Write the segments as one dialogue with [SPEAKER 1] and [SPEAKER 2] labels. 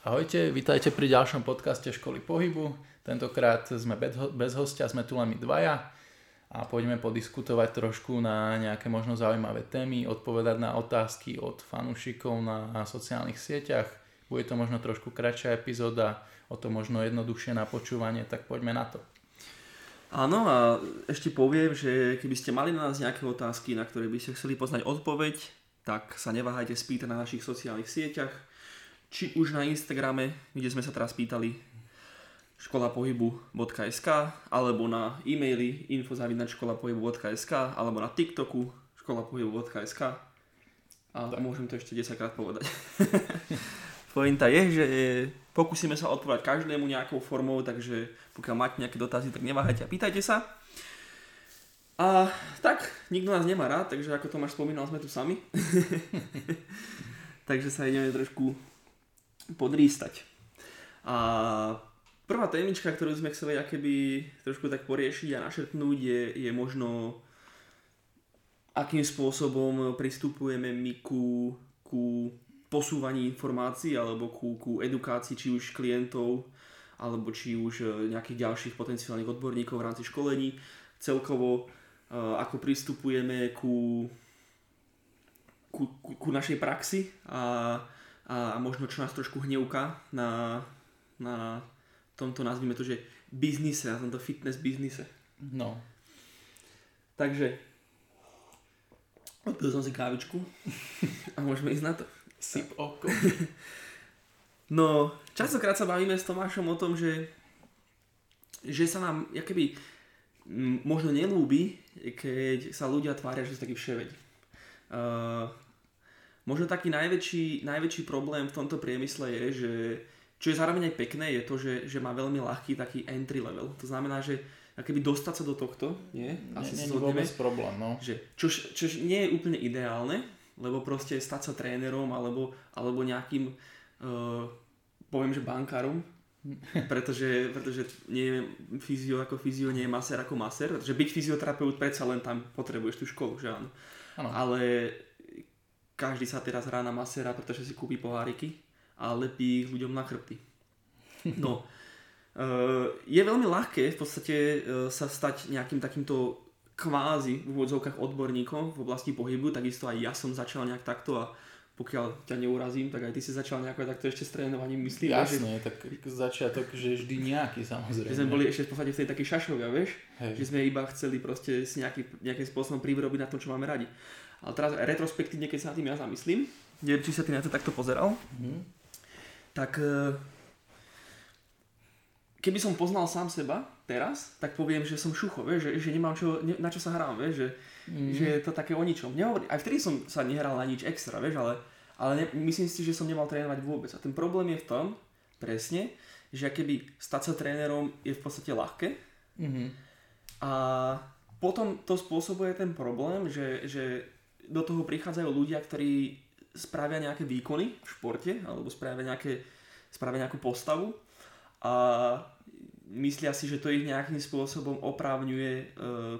[SPEAKER 1] Ahojte, vítajte pri ďalšom podcaste Školy pohybu. Tentokrát sme bez hostia, sme tu len my dvaja a poďme podiskutovať trošku na nejaké možno zaujímavé témy, odpovedať na otázky od fanúšikov na sociálnych sieťach. Bude to možno trošku kratšia epizóda, o to možno jednoduchšie na počúvanie, tak poďme na to.
[SPEAKER 2] Áno a ešte poviem, že keby ste mali na nás nejaké otázky, na ktoré by ste chceli poznať odpoveď, tak sa neváhajte spýtať na našich sociálnych sieťach či už na Instagrame, kde sme sa teraz pýtali školapohybu.sk alebo na e-maili info.školapohybu.sk alebo na TikToku školapohybu.sk a tak. môžem to ešte 10 krát povedať. Pointa je, že pokúsime sa odpovedať každému nejakou formou, takže pokiaľ máte nejaké dotazy, tak neváhajte a pýtajte sa. A tak, nikto nás nemá rád, takže ako Tomáš spomínal, sme tu sami. takže sa ideme trošku podrístať. A prvá témička, ktorú sme chceli akéby trošku tak poriešiť a našetnúť je, je možno akým spôsobom pristupujeme my ku, ku posúvaní informácií alebo ku, ku edukácii či už klientov alebo či už e, nejakých ďalších potenciálnych odborníkov v rámci školení. Celkovo e, ako pristupujeme ku, ku, ku, našej praxi a a, a možno čo nás trošku hnevka na, na tomto, nazvime to, že biznise, na tomto fitness biznise.
[SPEAKER 1] No.
[SPEAKER 2] Takže odpil som si kávičku a môžeme ísť na to.
[SPEAKER 1] Sip oko.
[SPEAKER 2] No, častokrát sa bavíme s Tomášom o tom, že, že sa nám jakoby možno nelúbi, keď sa ľudia tvária, že sú takí vševedi. Uh, Možno taký najväčší, najväčší problém v tomto priemysle je, že čo je zároveň aj pekné, je to, že, že má veľmi ľahký taký entry level. To znamená, že keby dostať sa do tohto, nie?
[SPEAKER 1] Asi nie, nie vôbec problém, no.
[SPEAKER 2] Že, čož, čož nie je úplne ideálne, lebo proste stať sa trénerom alebo, alebo nejakým, uh, poviem, že bankárom, pretože, pretože nie je fyzio ako fyzio, nie je maser ako maser, pretože byť fyzioterapeut predsa len tam potrebuješ tú školu, že áno. Ano. Ale každý sa teraz hrá na masera, pretože si kúpi poháriky a lepí ich ľuďom na chrbty. No, uh, je veľmi ľahké v podstate uh, sa stať nejakým takýmto kvázi v úvodzovkách odborníkom v oblasti pohybu, takisto aj ja som začal nejak takto a pokiaľ ťa neurazím, tak aj ty si začal nejako takto ešte s trénovaním, myslím.
[SPEAKER 1] Jasné, že... tak začiatok, že vždy nejaký samozrejme.
[SPEAKER 2] Že sme boli ešte v podstate v tej takej šašovia, vieš? Hej. Že sme iba chceli proste si nejaký, nejakým spôsobom privyrobiť na tom, čo máme radi. Ale teraz retrospektívne, keď sa na tým ja zamyslím, neviem, či sa ty na to takto pozeral, mm-hmm. tak e, keby som poznal sám seba teraz, tak poviem, že som šucho, vieš, že, že nemám čo, ne, na čo sa hrám, vieš, že, mm. že je to také o ničom. Nehovorím, aj vtedy som sa nehral na nič extra, vieš, ale, ale ne, myslím si, že som nemal trénovať vôbec. A ten problém je v tom, presne, že keby stať sa trénerom je v podstate ľahké mm-hmm. a potom to spôsobuje ten problém, že, že do toho prichádzajú ľudia, ktorí spravia nejaké výkony v športe alebo spravia, nejaké, spravia nejakú postavu a myslia si, že to ich nejakým spôsobom oprávňuje, eh,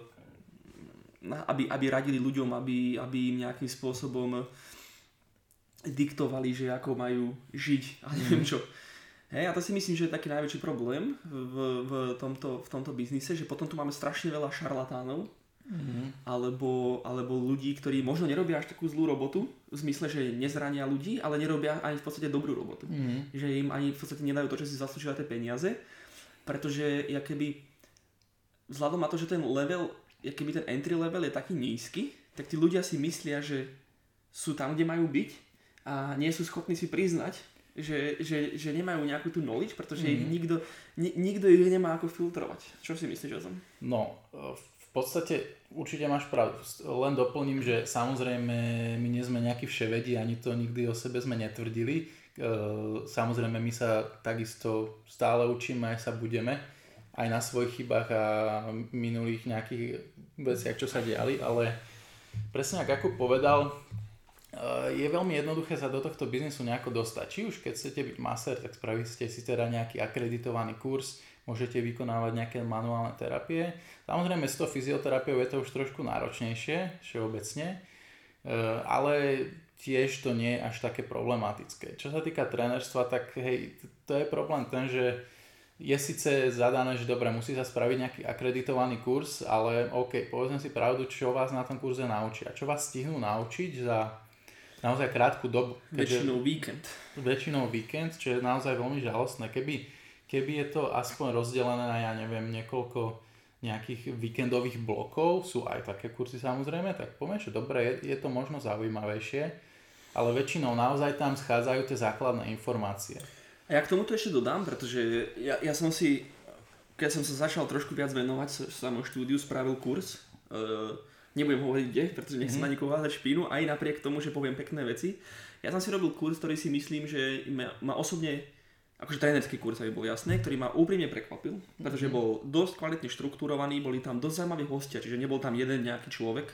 [SPEAKER 2] aby, aby radili ľuďom, aby, aby im nejakým spôsobom diktovali, že ako majú žiť a neviem mhm. čo. Hej, a to si myslím, že je taký najväčší problém v, v, tomto, v tomto biznise, že potom tu máme strašne veľa šarlatánov, mm-hmm. alebo, alebo ľudí, ktorí možno nerobia až takú zlú robotu, v zmysle, že nezrania ľudí, ale nerobia ani v podstate dobrú robotu. Mm-hmm. Že im ani v podstate nedajú to, čo si zaslúžia tie peniaze, pretože ja keby vzhľadom na to, že ten level, ja keby ten entry level je taký nízky, tak tí ľudia si myslia, že sú tam, kde majú byť a nie sú schopní si priznať, že, že, že nemajú nejakú tú knowledge, pretože mm-hmm. ich nikto, ni, nikto ich nemá ako filtrovať. Čo si myslíš o tom?
[SPEAKER 1] No, v podstate určite máš pravdu. Len doplním, že samozrejme my nie sme nejakí vševedi, ani to nikdy o sebe sme netvrdili. E, samozrejme my sa takisto stále učíme, aj sa budeme aj na svojich chybách a minulých nejakých veciach, čo sa diali, ale presne ako povedal, e, je veľmi jednoduché sa do tohto biznisu nejako dostať. Či už keď chcete byť maser, tak spravíte si teda nejaký akreditovaný kurz, môžete vykonávať nejaké manuálne terapie. Samozrejme s tou fyzioterapiou je to už trošku náročnejšie, všeobecne, e, ale tiež to nie je až také problematické. Čo sa týka trénerstva, tak hej, to je problém ten, že je síce zadané, že dobre, musí sa spraviť nejaký akreditovaný kurz, ale OK, povedzme si pravdu, čo vás na tom kurze naučia. Čo vás stihnú naučiť za naozaj krátku dobu.
[SPEAKER 2] Väčšinou víkend.
[SPEAKER 1] Väčšinou víkend, čo je naozaj veľmi žalostné. Keby, keby je to aspoň rozdelené na, ja neviem, niekoľko nejakých víkendových blokov, sú aj také kurzy samozrejme, tak poviem, že dobre, je, je to možno zaujímavejšie, ale väčšinou naozaj tam schádzajú tie základné informácie.
[SPEAKER 2] A ja k tomuto ešte dodám, pretože ja, ja som si, keď som sa začal trošku viac venovať samou štúdiu, spravil kurz. Uh, nebudem hovoriť kde, pretože nechcem mm-hmm. ani hľadať špínu, aj napriek tomu, že poviem pekné veci. Ja som si robil kurz, ktorý si myslím, že ma, ma osobne, akože trénerský kurz, aby bol jasné, ktorý ma úprimne prekvapil, pretože mm-hmm. bol dosť kvalitne štruktúrovaný, boli tam dosť zaujímaví hostia, čiže nebol tam jeden nejaký človek,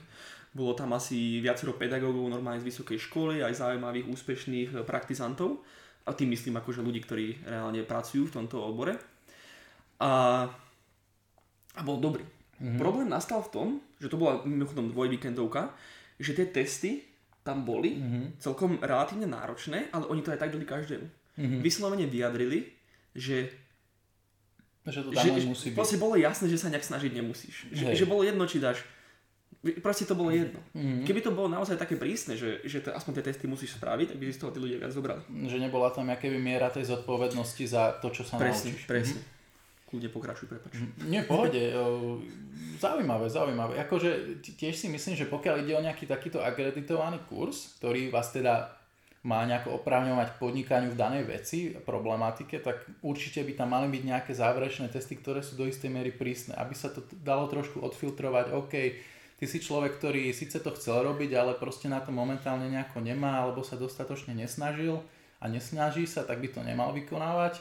[SPEAKER 2] bolo tam asi viacero pedagógov normálne z vysokej školy, aj zaujímavých, úspešných praktizantov a tým myslím akože ľudí, ktorí reálne pracujú v tomto odbore. A, a bol dobrý. Mm-hmm. Problém nastal v tom, že to bola mimochodom dvojvíkendovka, že tie testy tam boli mm-hmm. celkom relatívne náročné, ale oni to aj tak dali každému. Mm-hmm. Vyslovene vyjadrili, že
[SPEAKER 1] že to tam že, musí byť.
[SPEAKER 2] bolo jasné, že sa nejak snažiť nemusíš. Že, že bolo jedno, či dáš Proste to bolo jedno. Mm-hmm. Keby to bolo naozaj také prísne, že, že to, aspoň tie testy musíš spraviť, tak by si z toho tí ľudia viac zobrali.
[SPEAKER 1] Že nebola tam by miera tej zodpovednosti za to, čo sa
[SPEAKER 2] presne,
[SPEAKER 1] naučíš.
[SPEAKER 2] Presne, mm-hmm. Kľudne pokračuj, prepač.
[SPEAKER 1] Mhm. Nie, pohode. Zaujímavé, zaujímavé. Akože tiež si myslím, že pokiaľ ide o nejaký takýto akreditovaný kurz, ktorý vás teda má nejako oprávňovať podnikaniu v danej veci, problematike, tak určite by tam mali byť nejaké záverečné testy, ktoré sú do istej miery prísne, aby sa to dalo trošku odfiltrovať, OK, ty si človek, ktorý síce to chcel robiť, ale proste na to momentálne nejako nemá, alebo sa dostatočne nesnažil a nesnaží sa, tak by to nemal vykonávať.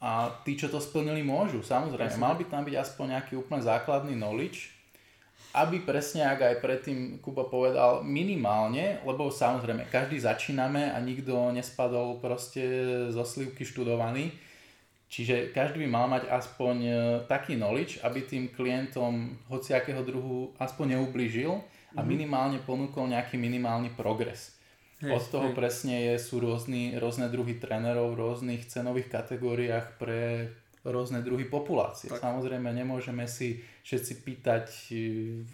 [SPEAKER 1] A tí, čo to splnili, môžu, samozrejme. Mal by tam byť aspoň nejaký úplne základný knowledge, aby presne, ak aj predtým Kuba povedal, minimálne, lebo samozrejme, každý začíname a nikto nespadol proste zo slivky študovaný, Čiže každý by mal mať aspoň e, taký knowledge, aby tým klientom hociakého druhu aspoň neublížil a mhm. minimálne ponúkol nejaký minimálny progres. Hej, Od toho hej. presne je, sú rôzny, rôzne druhy trénerov v rôznych cenových kategóriách pre rôzne druhy populácie. Tak. Samozrejme nemôžeme si všetci pýtať e,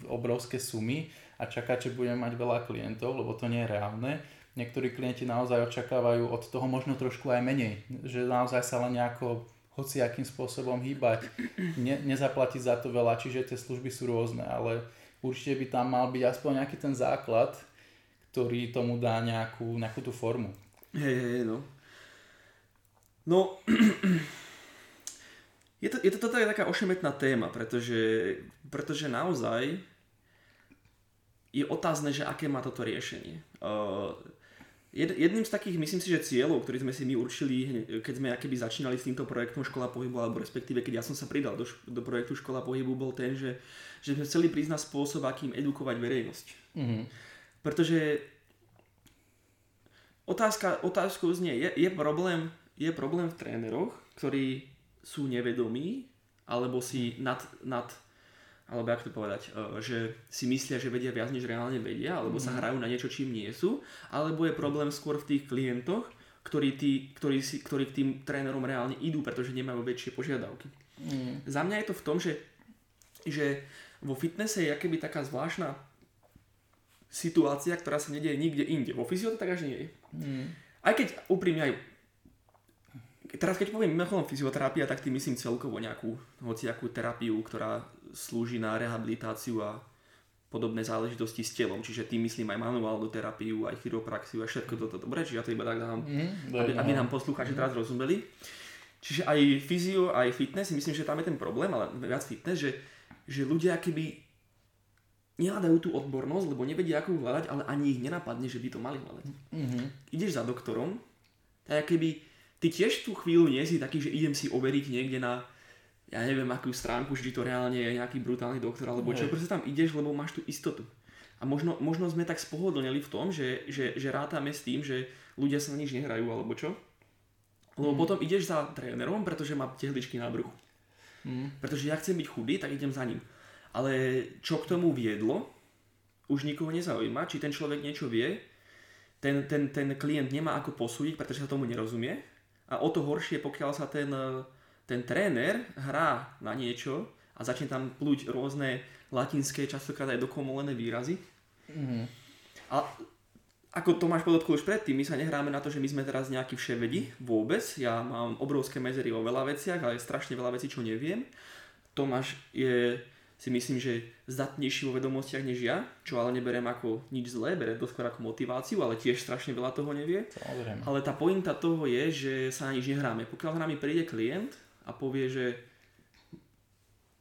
[SPEAKER 1] obrovské sumy a čakať, že budeme mať veľa klientov, lebo to nie je reálne niektorí klienti naozaj očakávajú od toho možno trošku aj menej, že naozaj sa len nejako hociakým spôsobom hýbať, ne, nezaplatiť za to veľa, čiže tie služby sú rôzne, ale určite by tam mal byť aspoň nejaký ten základ, ktorý tomu dá nejakú, nejakú tú formu.
[SPEAKER 2] Hej, hej, no. No, je to, je to toto je taká ošemetná téma, pretože, pretože naozaj je otázne, že aké má toto riešenie. Uh, jedným z takých, myslím si, že cieľov, ktorý sme si my určili, keď sme akéby začínali s týmto projektom Škola pohybu, alebo respektíve keď ja som sa pridal do, do projektu Škola pohybu, bol ten, že, že sme chceli priznať spôsob, akým edukovať verejnosť. Mm-hmm. Pretože otázka, otázkou znie, je, je, problém, je problém v tréneroch, ktorí sú nevedomí, alebo si nad, nad alebo ako to povedať, e, že si myslia, že vedia viac, než reálne vedia, alebo sa mhm. hrajú na niečo, čím nie sú, alebo je problém skôr v tých klientoch, ktorí, tí, ktorí, si, ktorí k tým trénerom reálne idú, pretože nemajú väčšie požiadavky. Mm. Za mňa je to v tom, že, že vo fitnesse je akéby taká zvláštna situácia, ktorá sa nedieje nikde inde. Vo fyzio to tak až nie je. Mm. Aj keď úprimne aj teraz keď poviem mimochodom fyzioterapia, tak tým myslím celkovo nejakú hociakú terapiu, ktorá slúži na rehabilitáciu a podobné záležitosti s telom, čiže tým myslím aj manuálnu terapiu, aj chiropraxiu a všetko toto dobre, čiže ja to iba tak dám, mm, aby, aby nám poslucháči mm. teraz rozumeli. Čiže aj fyzio, aj fitness, myslím, že tam je ten problém, ale viac fitness, že, že ľudia keby nehľadajú tú odbornosť, lebo nevedia, ako ju hľadať, ale ani ich nenapadne, že by to mali hľadať. Mm-hmm. Ideš za doktorom, tak keby ty tiež tú chvíľu nie si taký, že idem si overiť niekde na ja neviem akú stránku, či to reálne je nejaký brutálny doktor alebo čo, proste tam ideš, lebo máš tú istotu. A možno, možno sme tak spohodlnili v tom, že, že, že rátame s tým, že ľudia sa na nič nehrajú alebo čo. Lebo mm. potom ideš za trénerom, pretože má tehličky na bruchu. Mm. Pretože ja chcem byť chudý, tak idem za ním. Ale čo k tomu viedlo, už nikoho nezaujíma, či ten človek niečo vie, ten, ten, ten klient nemá ako posúdiť, pretože sa tomu nerozumie. A o to horšie, pokiaľ sa ten, ten tréner hrá na niečo a začne tam plúť rôzne latinské, častokrát aj dokomolené výrazy. Mm-hmm. A ako Tomáš podotkol už predtým, my sa nehráme na to, že my sme teraz nejakí vševedi, vôbec. Ja mám obrovské mezery o veľa veciach, ale strašne veľa vecí, čo neviem. Tomáš je, si myslím, že zdatnejší vo vedomostiach než ja, čo ale neberiem ako nič zlé, berem to skôr ako motiváciu, ale tiež strašne veľa toho nevie.
[SPEAKER 1] Samozrejme.
[SPEAKER 2] Ale tá pointa toho je, že sa na nič nehráme. Pokiaľ nami príde klient a povie, že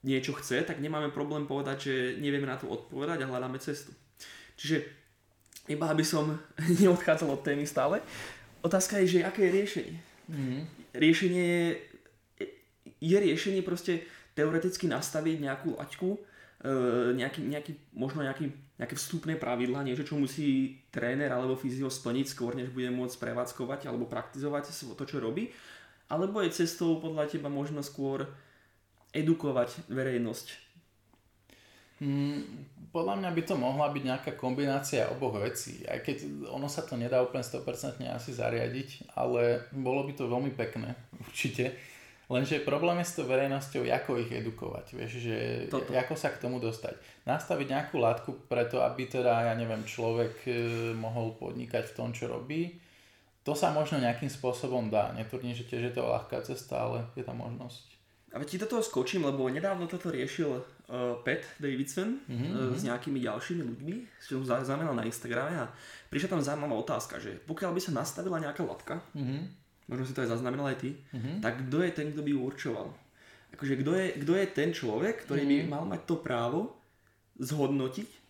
[SPEAKER 2] niečo chce, tak nemáme problém povedať, že nevieme na to odpovedať a hľadáme cestu. Čiže iba aby som neodchádzal od témy stále. Otázka je, že aké je riešenie. Mm. Riešenie je, je riešenie proste teoreticky nastaviť nejakú laťku, e, nejaký, nejaký, možno nejaký, nejaké vstupné pravidla, niečo, čo musí tréner alebo fyzio splniť skôr, než bude môcť prevádzkovať alebo praktizovať to, čo robí. Alebo je cestou podľa teba možno skôr edukovať verejnosť
[SPEAKER 1] Mm, podľa mňa by to mohla byť nejaká kombinácia oboch vecí, aj keď ono sa to nedá úplne 100% asi zariadiť, ale bolo by to veľmi pekné, určite. Lenže problém je s tou verejnosťou, ako ich edukovať, vieš, že Toto. ako sa k tomu dostať. Nastaviť nejakú látku preto, aby teda, ja neviem, človek e, mohol podnikať v tom, čo robí, to sa možno nejakým spôsobom dá. Netvrdím, že tiež je to ľahká cesta, ale je tam možnosť.
[SPEAKER 2] A ti do toho skočím, lebo nedávno toto riešil uh, Pat Davidson mm-hmm. uh, s nejakými ďalšími ľuďmi, čo som zaznamenal na Instagrame a prišla tam zaujímavá otázka, že pokiaľ by sa nastavila nejaká latka, mm-hmm. Možno si to aj zaznamenal aj ty, mm-hmm. tak kto je ten, kto by ju určoval? Akože kto je, kto je ten človek, ktorý mm-hmm. by mal mať to právo zhodnotiť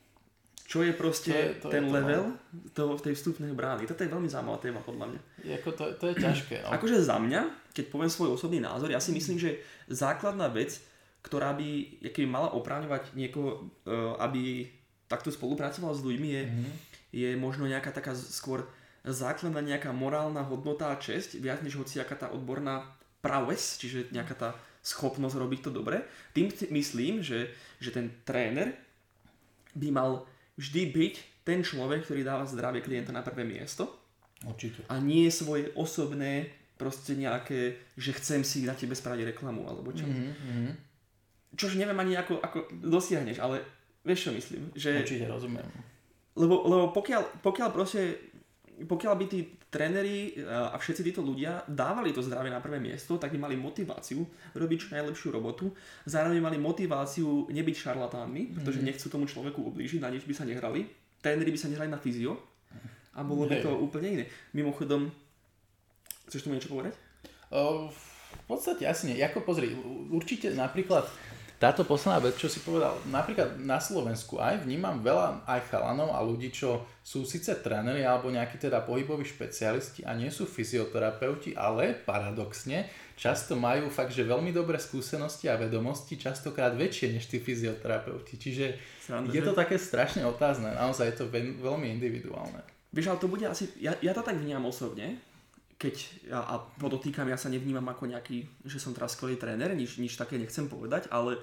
[SPEAKER 2] čo je proste to je, to ten je to level toho, tej vstupnej brány. Toto je veľmi zaujímavá téma podľa mňa.
[SPEAKER 1] Jako to, to je ťažké. No.
[SPEAKER 2] Akože za mňa, keď poviem svoj osobný názor, ja si myslím, že základná vec, ktorá by keby mala oprávňovať niekoho, uh, aby takto spolupracoval s ľuďmi, je, mm-hmm. je možno nejaká taká skôr základná nejaká morálna hodnota a česť, viac než hociaká tá odborná prowess, čiže nejaká tá schopnosť robiť to dobre. Tým myslím, že, že ten tréner by mal vždy byť ten človek, ktorý dáva zdravie klienta na prvé miesto.
[SPEAKER 1] Určite.
[SPEAKER 2] A nie svoje osobné, proste nejaké, že chcem si na tebe spraviť reklamu, alebo čo. Mm-hmm. Čož neviem ani ako, ako dosiahneš, ale vieš čo myslím? Že,
[SPEAKER 1] Určite rozumiem.
[SPEAKER 2] Lebo, lebo pokiaľ, pokiaľ proste pokiaľ by tí tréneri a všetci títo ľudia dávali to zdravie na prvé miesto, tak by mali motiváciu robiť čo najlepšiu robotu. Zároveň mali motiváciu nebyť šarlatánmi, pretože mm. nechcú tomu človeku ublížiť, na nič by sa nehrali. Tréneri by sa nehrali na fyzio a bolo by to úplne iné. Mimochodom, chceš tomu niečo povedať?
[SPEAKER 1] O, v podstate asi nie. Ako pozri, určite napríklad táto posledná vec, čo si povedal, napríklad na Slovensku aj vnímam veľa aj chalanov a ľudí, čo sú síce tréneri alebo nejakí teda pohyboví špecialisti a nie sú fyzioterapeuti, ale paradoxne často majú fakt, že veľmi dobré skúsenosti a vedomosti, častokrát väčšie než tí fyzioterapeuti. Čiže Sranda, je to také strašne otázne, naozaj je to veľmi individuálne.
[SPEAKER 2] Vieš, ale to bude asi, ja, ja to tak vnímam osobne, keď, ja, a podotýkam, ja sa nevnímam ako nejaký, že som teraz skvelý tréner, nič, nič také nechcem povedať, ale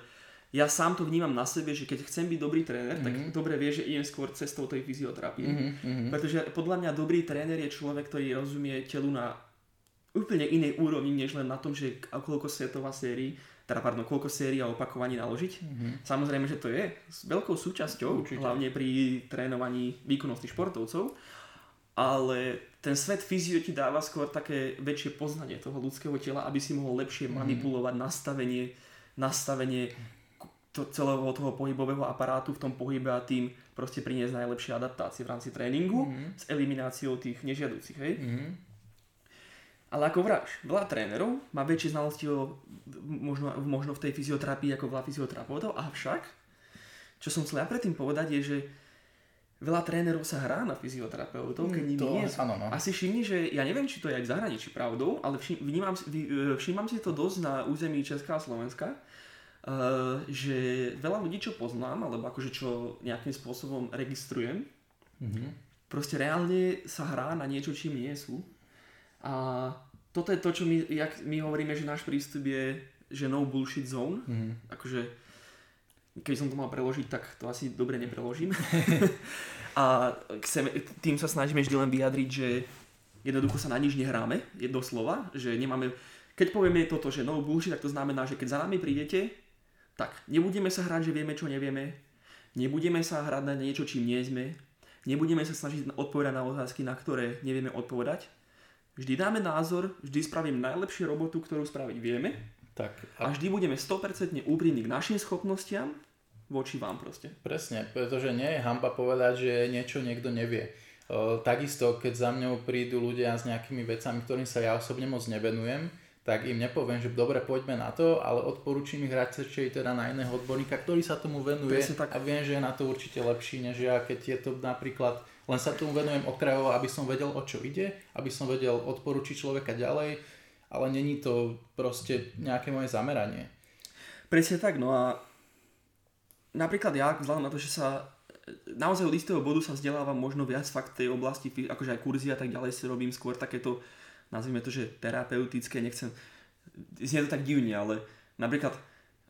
[SPEAKER 2] ja sám to vnímam na sebe, že keď chcem byť dobrý tréner, mm-hmm. tak mhm. dobre vie, že idem skôr cestou tej fyzioterapie. Mm-hmm. Pretože podľa mňa dobrý tréner je človek, ktorý rozumie telu na úplne inej úrovni, než len na tom, že koľko svetová sérií, teda pardon, koľko sérií a opakovaní naložiť. Mm-hmm. Samozrejme, že to je s veľkou súčasťou, Určite. hlavne pri trénovaní výkonnosti športovcov, ale ten svet fyzio ti dáva skôr také väčšie poznanie toho ľudského tela, aby si mohol lepšie mm. manipulovať nastavenie, nastavenie to, celého toho pohybového aparátu v tom pohybe a tým proste priniesť najlepšie adaptácie v rámci tréningu mm. s elimináciou tých nežiaducich, hej? Mm. Ale ako vráš, veľa trénerov má väčšie znalosti o, možno, možno v tej fyzioterapii ako veľa fyzioterapeutov, avšak, čo som chcel ja predtým povedať je, že veľa trénerov sa hrá na fyzioterapeutov, keď mm, to, nie Áno, no. Asi všimni, že ja neviem, či to je aj v zahraničí pravdou, ale všim, vnímam, e, všímam si to dosť na území Česká a Slovenska, uh, že veľa ľudí, čo poznám, alebo akože čo nejakým spôsobom registrujem, mm-hmm. proste reálne sa hrá na niečo, čím nie sú. A toto je to, čo my, jak my hovoríme, že náš prístup je, že no bullshit zone. Mm-hmm. Akože keď som to mal preložiť, tak to asi dobre nepreložím. a chceme, tým sa snažíme vždy len vyjadriť, že jednoducho sa na nič nehráme, je doslova, že nemáme, keď povieme toto, že no bullshit, tak to znamená, že keď za nami prídete, tak nebudeme sa hrať, že vieme, čo nevieme, nebudeme sa hrať na niečo, čím nie sme, nebudeme sa snažiť odpovedať na otázky, na ktoré nevieme odpovedať. Vždy dáme názor, vždy spravím najlepšiu robotu, ktorú spraviť vieme tak. A... a vždy budeme 100% úprimní k našim schopnostiam voči vám proste.
[SPEAKER 1] Presne, pretože nie je hamba povedať, že niečo niekto nevie. Takisto, keď za mňou prídu ľudia s nejakými vecami, ktorým sa ja osobne moc nevenujem, tak im nepoviem, že dobre, poďme na to, ale odporúčim ich hrať teda na iného odborníka, ktorý sa tomu venuje tak. a viem, že je na to určite lepší, než ja, keď je to napríklad, len sa tomu venujem okrajovo, aby som vedel, o čo ide, aby som vedel odporúčiť človeka ďalej, ale není to proste nejaké moje zameranie.
[SPEAKER 2] Presne tak, no a napríklad ja, vzhľadom na to, že sa naozaj od istého bodu sa vzdelávam možno viac fakt tej oblasti, akože aj kurzy a tak ďalej si robím skôr takéto, nazvime to, že terapeutické, nechcem, znie to tak divne, ale napríklad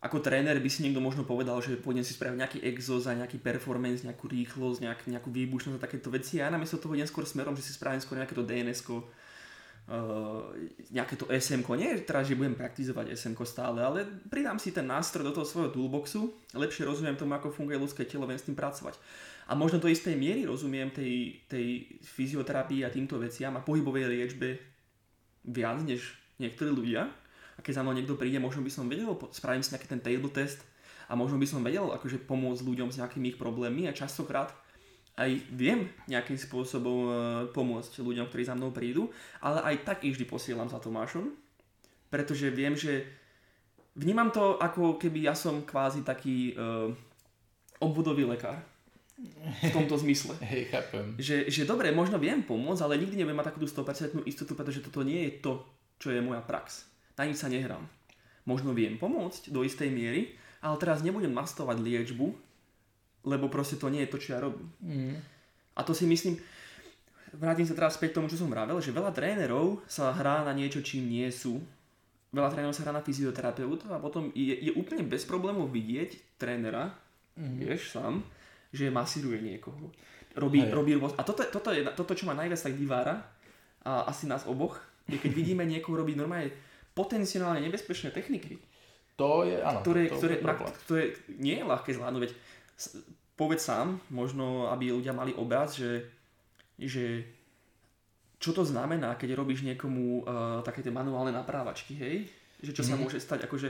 [SPEAKER 2] ako tréner by si niekto možno povedal, že pôjdem si spraviť nejaký exo za nejaký performance, nejakú rýchlosť, nejak, nejakú výbušnosť a takéto veci. A ja namiesto toho idem skôr smerom, že si spravím skôr nejaké to dns nejaké to SMK, nie teraz, že budem praktizovať SMK stále, ale pridám si ten nástroj do toho svojho toolboxu, lepšie rozumiem tomu, ako funguje ľudské telo, viem s tým pracovať. A možno do istej miery rozumiem tej, tej fyzioterapii a týmto veciam a pohybovej liečbe viac než niektorí ľudia. A keď za mnou niekto príde, možno by som vedel, spravím si nejaký ten table test a možno by som vedel akože pomôcť ľuďom s nejakými ich problémmi a častokrát aj viem nejakým spôsobom e, pomôcť ľuďom, ktorí za mnou prídu, ale aj tak ich vždy posielam za Tomášom, pretože viem, že vnímam to ako keby ja som kvázi taký uh, obvodový lekár v tomto zmysle.
[SPEAKER 1] Hej, chápem.
[SPEAKER 2] Že, že dobre, možno viem pomôcť, ale nikdy nebudem mať takú 100% istotu, pretože toto nie je to, čo je moja prax. Na nič sa nehrám. Možno viem pomôcť do istej miery, ale teraz nebudem mastovať liečbu, lebo proste to nie je to, čo ja robím. Mm. A to si myslím, vrátim sa teraz späť k tomu, čo som vravel, že veľa trénerov sa hrá na niečo, čím nie sú. Veľa trénerov sa hrá na fyzioterapeutov a potom je, je úplne bez problémov vidieť trénera, mm. vieš sám, že masíruje niekoho. Robí, Hej. robí rôz... A toto, toto je toto, čo ma najviac tak divára, a asi nás oboch, je keď vidíme niekoho robiť normálne potenciálne nebezpečné techniky.
[SPEAKER 1] To je, áno,
[SPEAKER 2] ktoré, to ktoré, je na, ktoré nie je ľahké zvládnuť, povedz sám, možno aby ľudia mali obraz, že, že čo to znamená, keď robíš niekomu uh, také tie manuálne naprávačky, hej? Že čo mm. sa mhm. môže stať, akože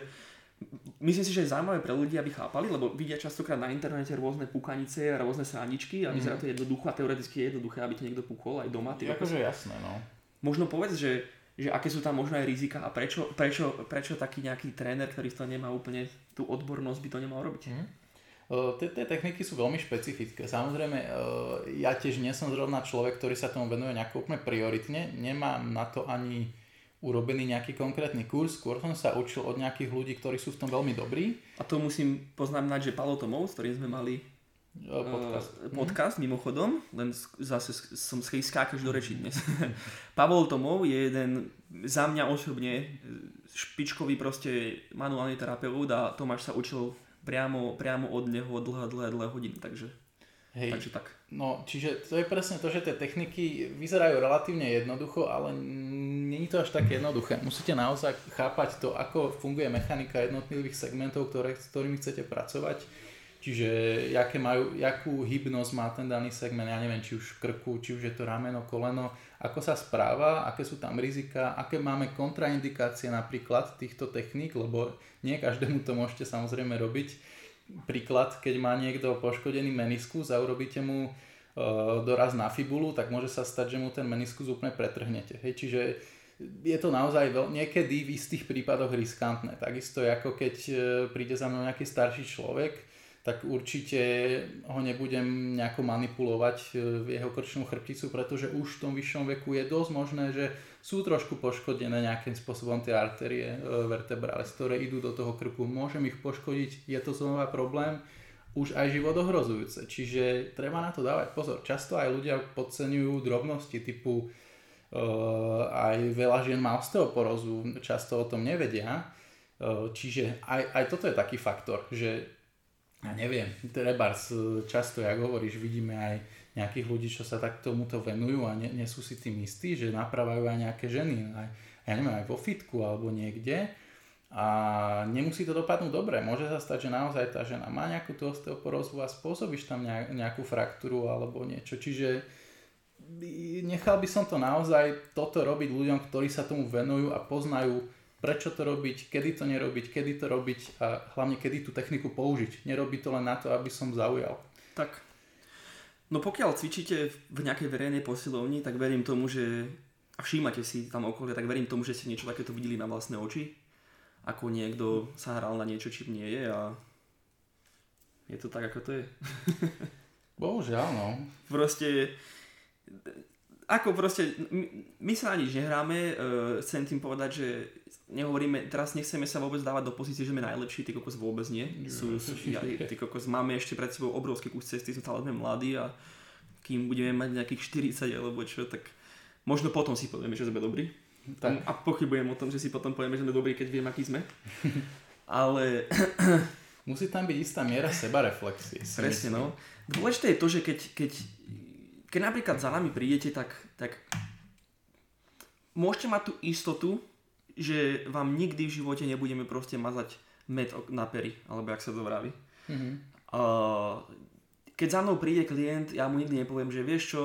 [SPEAKER 2] myslím si, že je zaujímavé pre ľudí, aby chápali, lebo vidia častokrát na internete rôzne pukanice a rôzne sráničky a vyzerá mhm. to jednoducho a teoreticky je jednoduché, aby ti niekto pukol aj doma.
[SPEAKER 1] Ty akože jasné, no.
[SPEAKER 2] Možno povedz, že, že aké sú tam možno aj rizika a prečo, prečo, prečo taký nejaký tréner, ktorý to nemá úplne tú odbornosť, by to nemal robiť. Mm.
[SPEAKER 1] Tie techniky sú veľmi špecifické. Samozrejme, ja tiež nie som zrovna človek, ktorý sa tomu venuje nejako úplne prioritne. Nemám na to ani urobený nejaký konkrétny kurz, skôr som sa učil od nejakých ľudí, ktorí sú v tom veľmi dobrí.
[SPEAKER 2] A to musím poznamenať, že Palo Tomov, s ktorým sme mali
[SPEAKER 1] podcast,
[SPEAKER 2] uh, podcast mm. mimochodom, len zase som skákaš do rečí dnes. Pavol Tomov je jeden za mňa osobne špičkový proste manuálny terapeut a Tomáš sa učil priamo, priamo od neho dlhé, dlhé, dlhé hodiny, takže, Hej. takže tak.
[SPEAKER 1] No, čiže to je presne to, že tie techniky vyzerajú relatívne jednoducho, ale není to až také jednoduché. Musíte naozaj chápať to, ako funguje mechanika jednotlivých segmentov, ktoré, s ktorými chcete pracovať. Čiže jaké majú, jakú hybnosť má ten daný segment, ja neviem, či už krku, či už je to rameno, koleno, ako sa správa, aké sú tam rizika, aké máme kontraindikácie napríklad týchto techník, lebo nie každému to môžete samozrejme robiť. Príklad, keď má niekto poškodený meniskus a urobíte mu e, doraz na fibulu, tak môže sa stať, že mu ten meniskus úplne pretrhnete. Hej, čiže je to naozaj veľ, niekedy v istých prípadoch riskantné. Takisto ako keď e, príde za mnou nejaký starší človek, tak určite ho nebudem nejako manipulovať e, v jeho krčnú chrbticu, pretože už v tom vyššom veku je dosť možné, že sú trošku poškodené nejakým spôsobom tie artérie e, vertebrales, ktoré idú do toho krku. Môžem ich poškodiť, je to znova problém, už aj život ohrozujúce. Čiže treba na to dávať pozor. Často aj ľudia podceňujú drobnosti typu uh, aj veľa žien má osteoporózu, často o tom nevedia. Čiže aj, aj toto je taký faktor, že ja neviem, trebárs často, jak hovoríš, vidíme aj nejakých ľudí, čo sa tak tomuto venujú a nie, nie sú si tým istí, že napravajú aj nejaké ženy, aj, ja neviem, aj vo fitku alebo niekde a nemusí to dopadnúť dobre. Môže sa stať, že naozaj tá žena má nejakú tú osteoporózu a spôsobíš tam nejakú fraktúru alebo niečo. Čiže nechal by som to naozaj toto robiť ľuďom, ktorí sa tomu venujú a poznajú prečo to robiť, kedy to nerobiť, kedy to robiť a hlavne kedy tú techniku použiť. Nerobiť to len na to, aby som zaujal.
[SPEAKER 2] Tak. No pokiaľ cvičíte v nejakej verejnej posilovni, tak verím tomu, že a všímate si tam okolie, tak verím tomu, že ste niečo takéto videli na vlastné oči. Ako niekto sa hral na niečo, čím nie je a je to tak, ako to je.
[SPEAKER 1] Bohužiaľ, no.
[SPEAKER 2] Proste ako proste, my, my sa na nič nehráme, uh, chcem tým povedať, že nehovoríme, teraz nechceme sa vôbec dávať do pozície, že sme najlepší, ty kokos vôbec nie. Sú, sú, ja, ty kokos, máme ešte pred sebou obrovský kus cesty, sme stále sme mladí a kým budeme mať nejakých 40 alebo čo, tak možno potom si povieme, že sme dobrí. Tak. A pochybujem o tom, že si potom povieme, že sme dobrí, keď vieme, aký sme. Ale...
[SPEAKER 1] Musí tam byť istá miera sebareflexie.
[SPEAKER 2] Presne, no. Dôležité je to, že keď, keď keď napríklad za nami prídete, tak, tak môžete mať tú istotu, že vám nikdy v živote nebudeme proste mazať med na pery, alebo jak sa to vraví. Mm-hmm. Uh, keď za mnou príde klient, ja mu nikdy nepoviem, že vieš čo,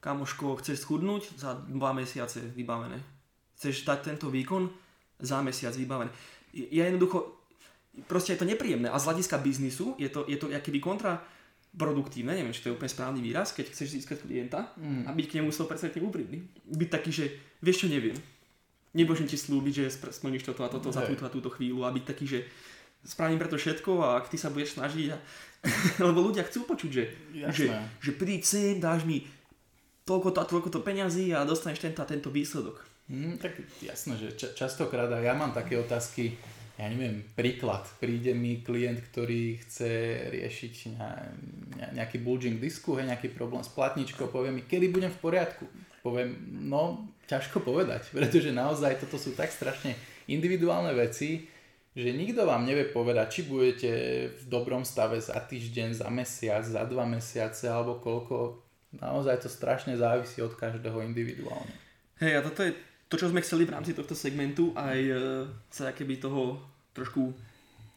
[SPEAKER 2] kamoško, chceš schudnúť? Za dva mesiace vybavené. Chceš dať tento výkon? Za mesiac vybavené. Ja jednoducho, proste je to nepríjemné a z hľadiska biznisu je to, je to akýby kontra produktívne, neviem, či to je úplne správny výraz, keď chceš získať klienta mm. a byť k nemu 100% úprimný. Byť taký, že vieš čo, neviem. Nebôžem ti slúbiť, že splníš toto a toto za túto a túto chvíľu a byť taký, že spravím preto všetko a ak ty sa budeš snažiť a... lebo ľudia chcú počuť, že, že, že príď sem, dáš mi toľko to a toľko to peňazí a dostaneš tento a tento výsledok.
[SPEAKER 1] Mm, tak jasné, že ča- častokrát aj ja mám také otázky, ja neviem, príklad. Príde mi klient, ktorý chce riešiť nejaký bulging disku, hej, nejaký problém s platničkou, povie mi, kedy budem v poriadku. Poviem, no, ťažko povedať, pretože naozaj toto sú tak strašne individuálne veci, že nikto vám nevie povedať, či budete v dobrom stave za týždeň, za mesiac, za dva mesiace alebo koľko. Naozaj to strašne závisí od každého individuálne.
[SPEAKER 2] Hej, a toto je to, čo sme chceli v rámci tohto segmentu, aj e, sa keby toho trošku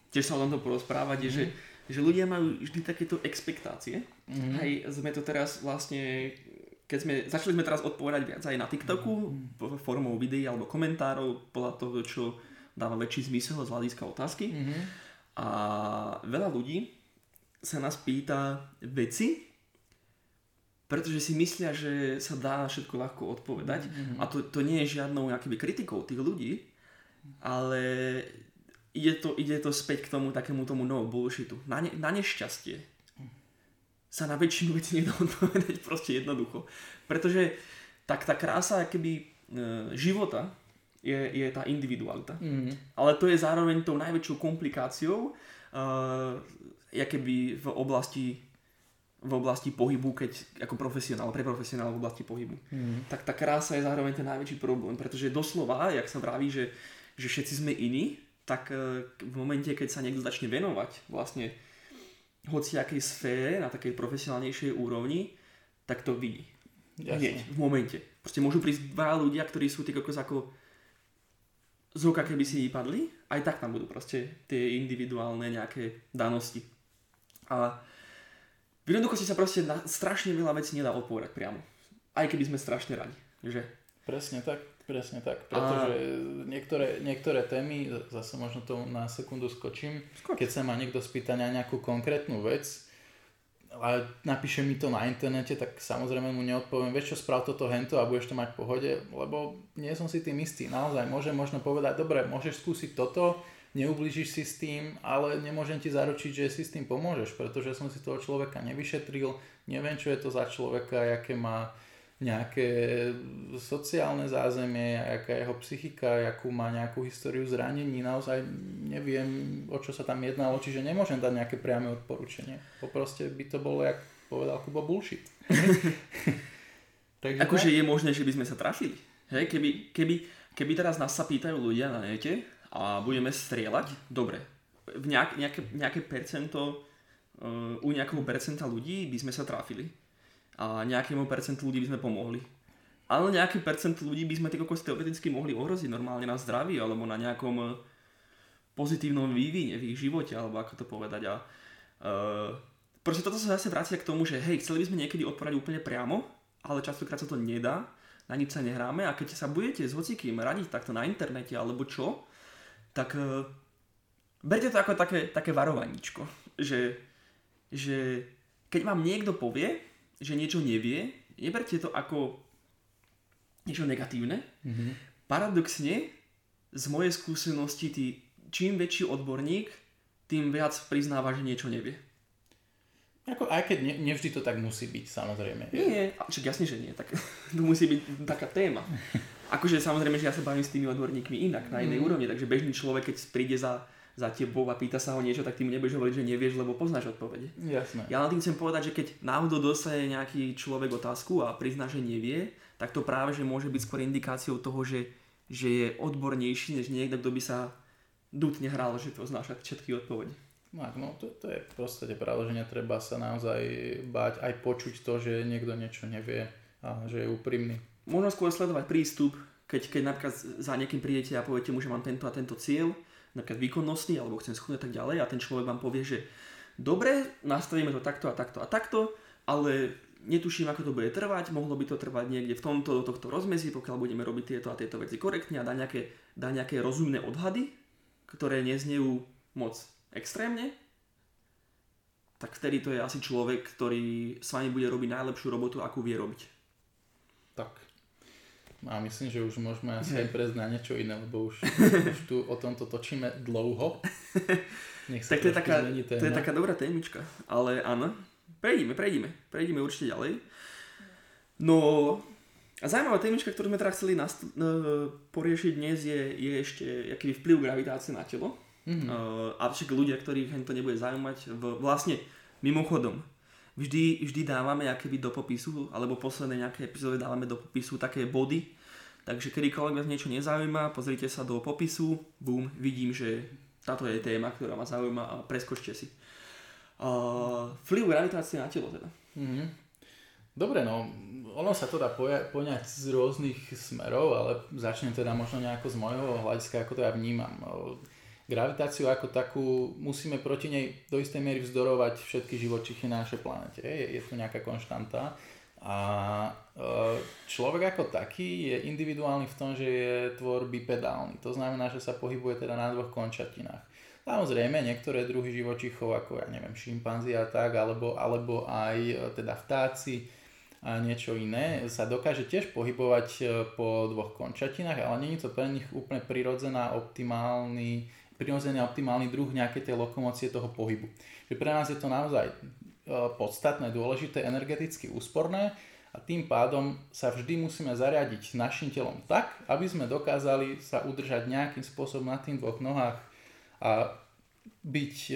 [SPEAKER 2] tiež sa o tomto porozprávať, mm-hmm. je, že, mhm. že ľudia majú vždy takéto expektácie. Mm-hmm. Hej, sme to teraz vlastne, keď sme, začali sme teraz odpovedať viac aj na TikToku, mm-hmm. formou videí alebo komentárov, podľa toho, čo dáva väčší zmysel z hľadiska otázky. Mm-hmm. A veľa ľudí sa nás pýta veci, pretože si myslia, že sa dá všetko ľahko odpovedať mm-hmm. a to, to nie je žiadnou nejakými kritikou tých ľudí, ale ide to, ide to späť k tomu takému tomu no bullshitu. Na, ne, na nešťastie sa na väčšinu vecí nedá odpovedať proste jednoducho. Pretože tak tá krása keby e, života je, je tá individualita. Mm-hmm. Ale to je zároveň tou najväčšou komplikáciou e, keby v oblasti v oblasti pohybu, keď ako profesionál, pre profesionál v oblasti pohybu. Mm. Tak tá krása je zároveň ten najväčší problém, pretože doslova, jak sa vraví, že, že všetci sme iní, tak e, v momente, keď sa niekto začne venovať vlastne hociakej sfére na takej profesionálnejšej úrovni, tak to vidí. Hneď, v momente. Proste môžu prísť dva ľudia, ktorí sú tí kokos ako z oka, keby si vypadli, aj tak tam budú proste tie individuálne nejaké danosti. A v jednoduchosti sa proste na strašne veľa vecí nedá odpovedať priamo. Aj keby sme strašne radi, že?
[SPEAKER 1] Presne tak, presne tak. Pretože a... niektoré, niektoré témy, zase možno to na sekundu skočím, Skoč. keď sa ma niekto spýta na nejakú konkrétnu vec, ale napíše mi to na internete, tak samozrejme mu neodpoviem, vieš čo, sprav toto hento a budeš to mať v pohode, lebo nie som si tým istý. Naozaj môžem možno povedať, dobre, môžeš skúsiť toto, neublížiš si s tým, ale nemôžem ti zaručiť, že si s tým pomôžeš, pretože som si toho človeka nevyšetril, neviem, čo je to za človeka, aké má nejaké sociálne zázemie, aká je jeho psychika, akú má nejakú históriu zranení, naozaj neviem, o čo sa tam jednalo, čiže nemôžem dať nejaké priame odporúčanie. Poproste by to bolo, jak povedal Kubo, bullshit.
[SPEAKER 2] Takže akože je možné, že by sme sa trafili. Hej, keby, keby, keby teraz nás sa pýtajú ľudia na nete, a budeme strieľať, dobre, v nejak, nejaké, nejaké percento uh, u nejakého percenta ľudí by sme sa trafili a nejakému percentu ľudí by sme pomohli. Ale nejaký percent ľudí by sme ty kokos teoreticky mohli ohroziť normálne na zdraví alebo na nejakom eh, pozitívnom vývine v ich živote, alebo ako to povedať. A uh, proste toto sa zase vracia k tomu, že hej, chceli by sme niekedy odpovedať úplne priamo, ale častokrát sa to nedá, na nič sa nehráme a keď sa budete s hocikým radiť takto na internete alebo čo, tak uh, berte to ako také, také varovaníčko, že, že keď vám niekto povie, že niečo nevie, neberte to ako niečo negatívne. Mm-hmm. Paradoxne, z mojej skúsenosti, ty, čím väčší odborník, tým viac priznáva, že niečo nevie.
[SPEAKER 1] Ako, aj keď ne, nevždy to tak musí byť, samozrejme.
[SPEAKER 2] Nie, čak jasne, že nie. Tak, to musí byť taká téma. Akože samozrejme, že ja sa bavím s tými odborníkmi inak, na inej mm. úrovni, takže bežný človek, keď príde za, za tebou a pýta sa ho niečo, tak ty mu nebudeš hovoriť, že nevieš, lebo poznáš odpovede.
[SPEAKER 1] Jasné.
[SPEAKER 2] Ja na tým chcem povedať, že keď náhodou dostane nejaký človek otázku a prizná, že nevie, tak to práve, že môže byť skôr indikáciou toho, že, že je odbornejší, než niekto, kto by sa dutne hral, že to znáša všetky odpovede.
[SPEAKER 1] No, no to, to je v podstate pravda, že netreba sa naozaj báť aj počuť to, že niekto niečo nevie a že je úprimný.
[SPEAKER 2] Možno skôr sledovať prístup, keď, keď napríklad za niekým prídete a poviete mu, že mám tento a tento cieľ, napríklad výkonnostný, alebo chcem schudnúť tak ďalej a ten človek vám povie, že dobre, nastavíme to takto a takto a takto, ale netuším, ako to bude trvať, mohlo by to trvať niekde v tomto, do tohto rozmezí, pokiaľ budeme robiť tieto a tieto veci korektne a dá nejaké, dá nejaké rozumné odhady, ktoré neznejú moc extrémne, tak vtedy to je asi človek, ktorý s vami bude robiť najlepšiu robotu, akú vie robiť.
[SPEAKER 1] Tak. A myslím, že už môžeme asi aj prejsť na niečo iné, lebo už, už tu o tomto točíme dlho.
[SPEAKER 2] Nech sa tak to je, taká, to je taká dobrá témička, ale áno, Prejdime, prejdime. Prejdime určite ďalej. No a zaujímavá témička, ktorú sme teda chceli nast- uh, poriešiť dnes je, je ešte aký vplyv gravitácie na telo. Mm-hmm. Uh, a však ľudia, ktorých to nebude zaujímať, v, vlastne mimochodom, vždy, vždy dávame akéby do popisu, alebo posledné nejaké epizódy dávame do popisu také body, takže kedykoľvek vás niečo nezaujíma, pozrite sa do popisu, bum, vidím, že táto je téma, ktorá ma zaujíma a preskočte si uh, vplyv gravitácie na telo teda. Mm-hmm.
[SPEAKER 1] Dobre, no ono sa to dá poja- poňať z rôznych smerov, ale začnem teda možno nejako z môjho hľadiska, ako to ja vnímam. Gravitáciu ako takú musíme proti nej do istej miery vzdorovať všetky živočichy na našej planete. Je, je to nejaká konštanta. A človek ako taký je individuálny v tom, že je tvor bipedálny. To znamená, že sa pohybuje teda na dvoch končatinách. Samozrejme, niektoré druhy živočichov, ako ja neviem, šimpanzi a tak, alebo, alebo aj e, teda vtáci a niečo iné, sa dokáže tiež pohybovať e, po dvoch končatinách, ale je to pre nich úplne prirodzená optimálny, prirodzený optimálny druh nejakej tej lokomócie toho pohybu. Že pre nás je to naozaj e, podstatné, dôležité, energeticky úsporné a tým pádom sa vždy musíme zariadiť našim telom tak, aby sme dokázali sa udržať nejakým spôsobom na tých dvoch nohách a byť e,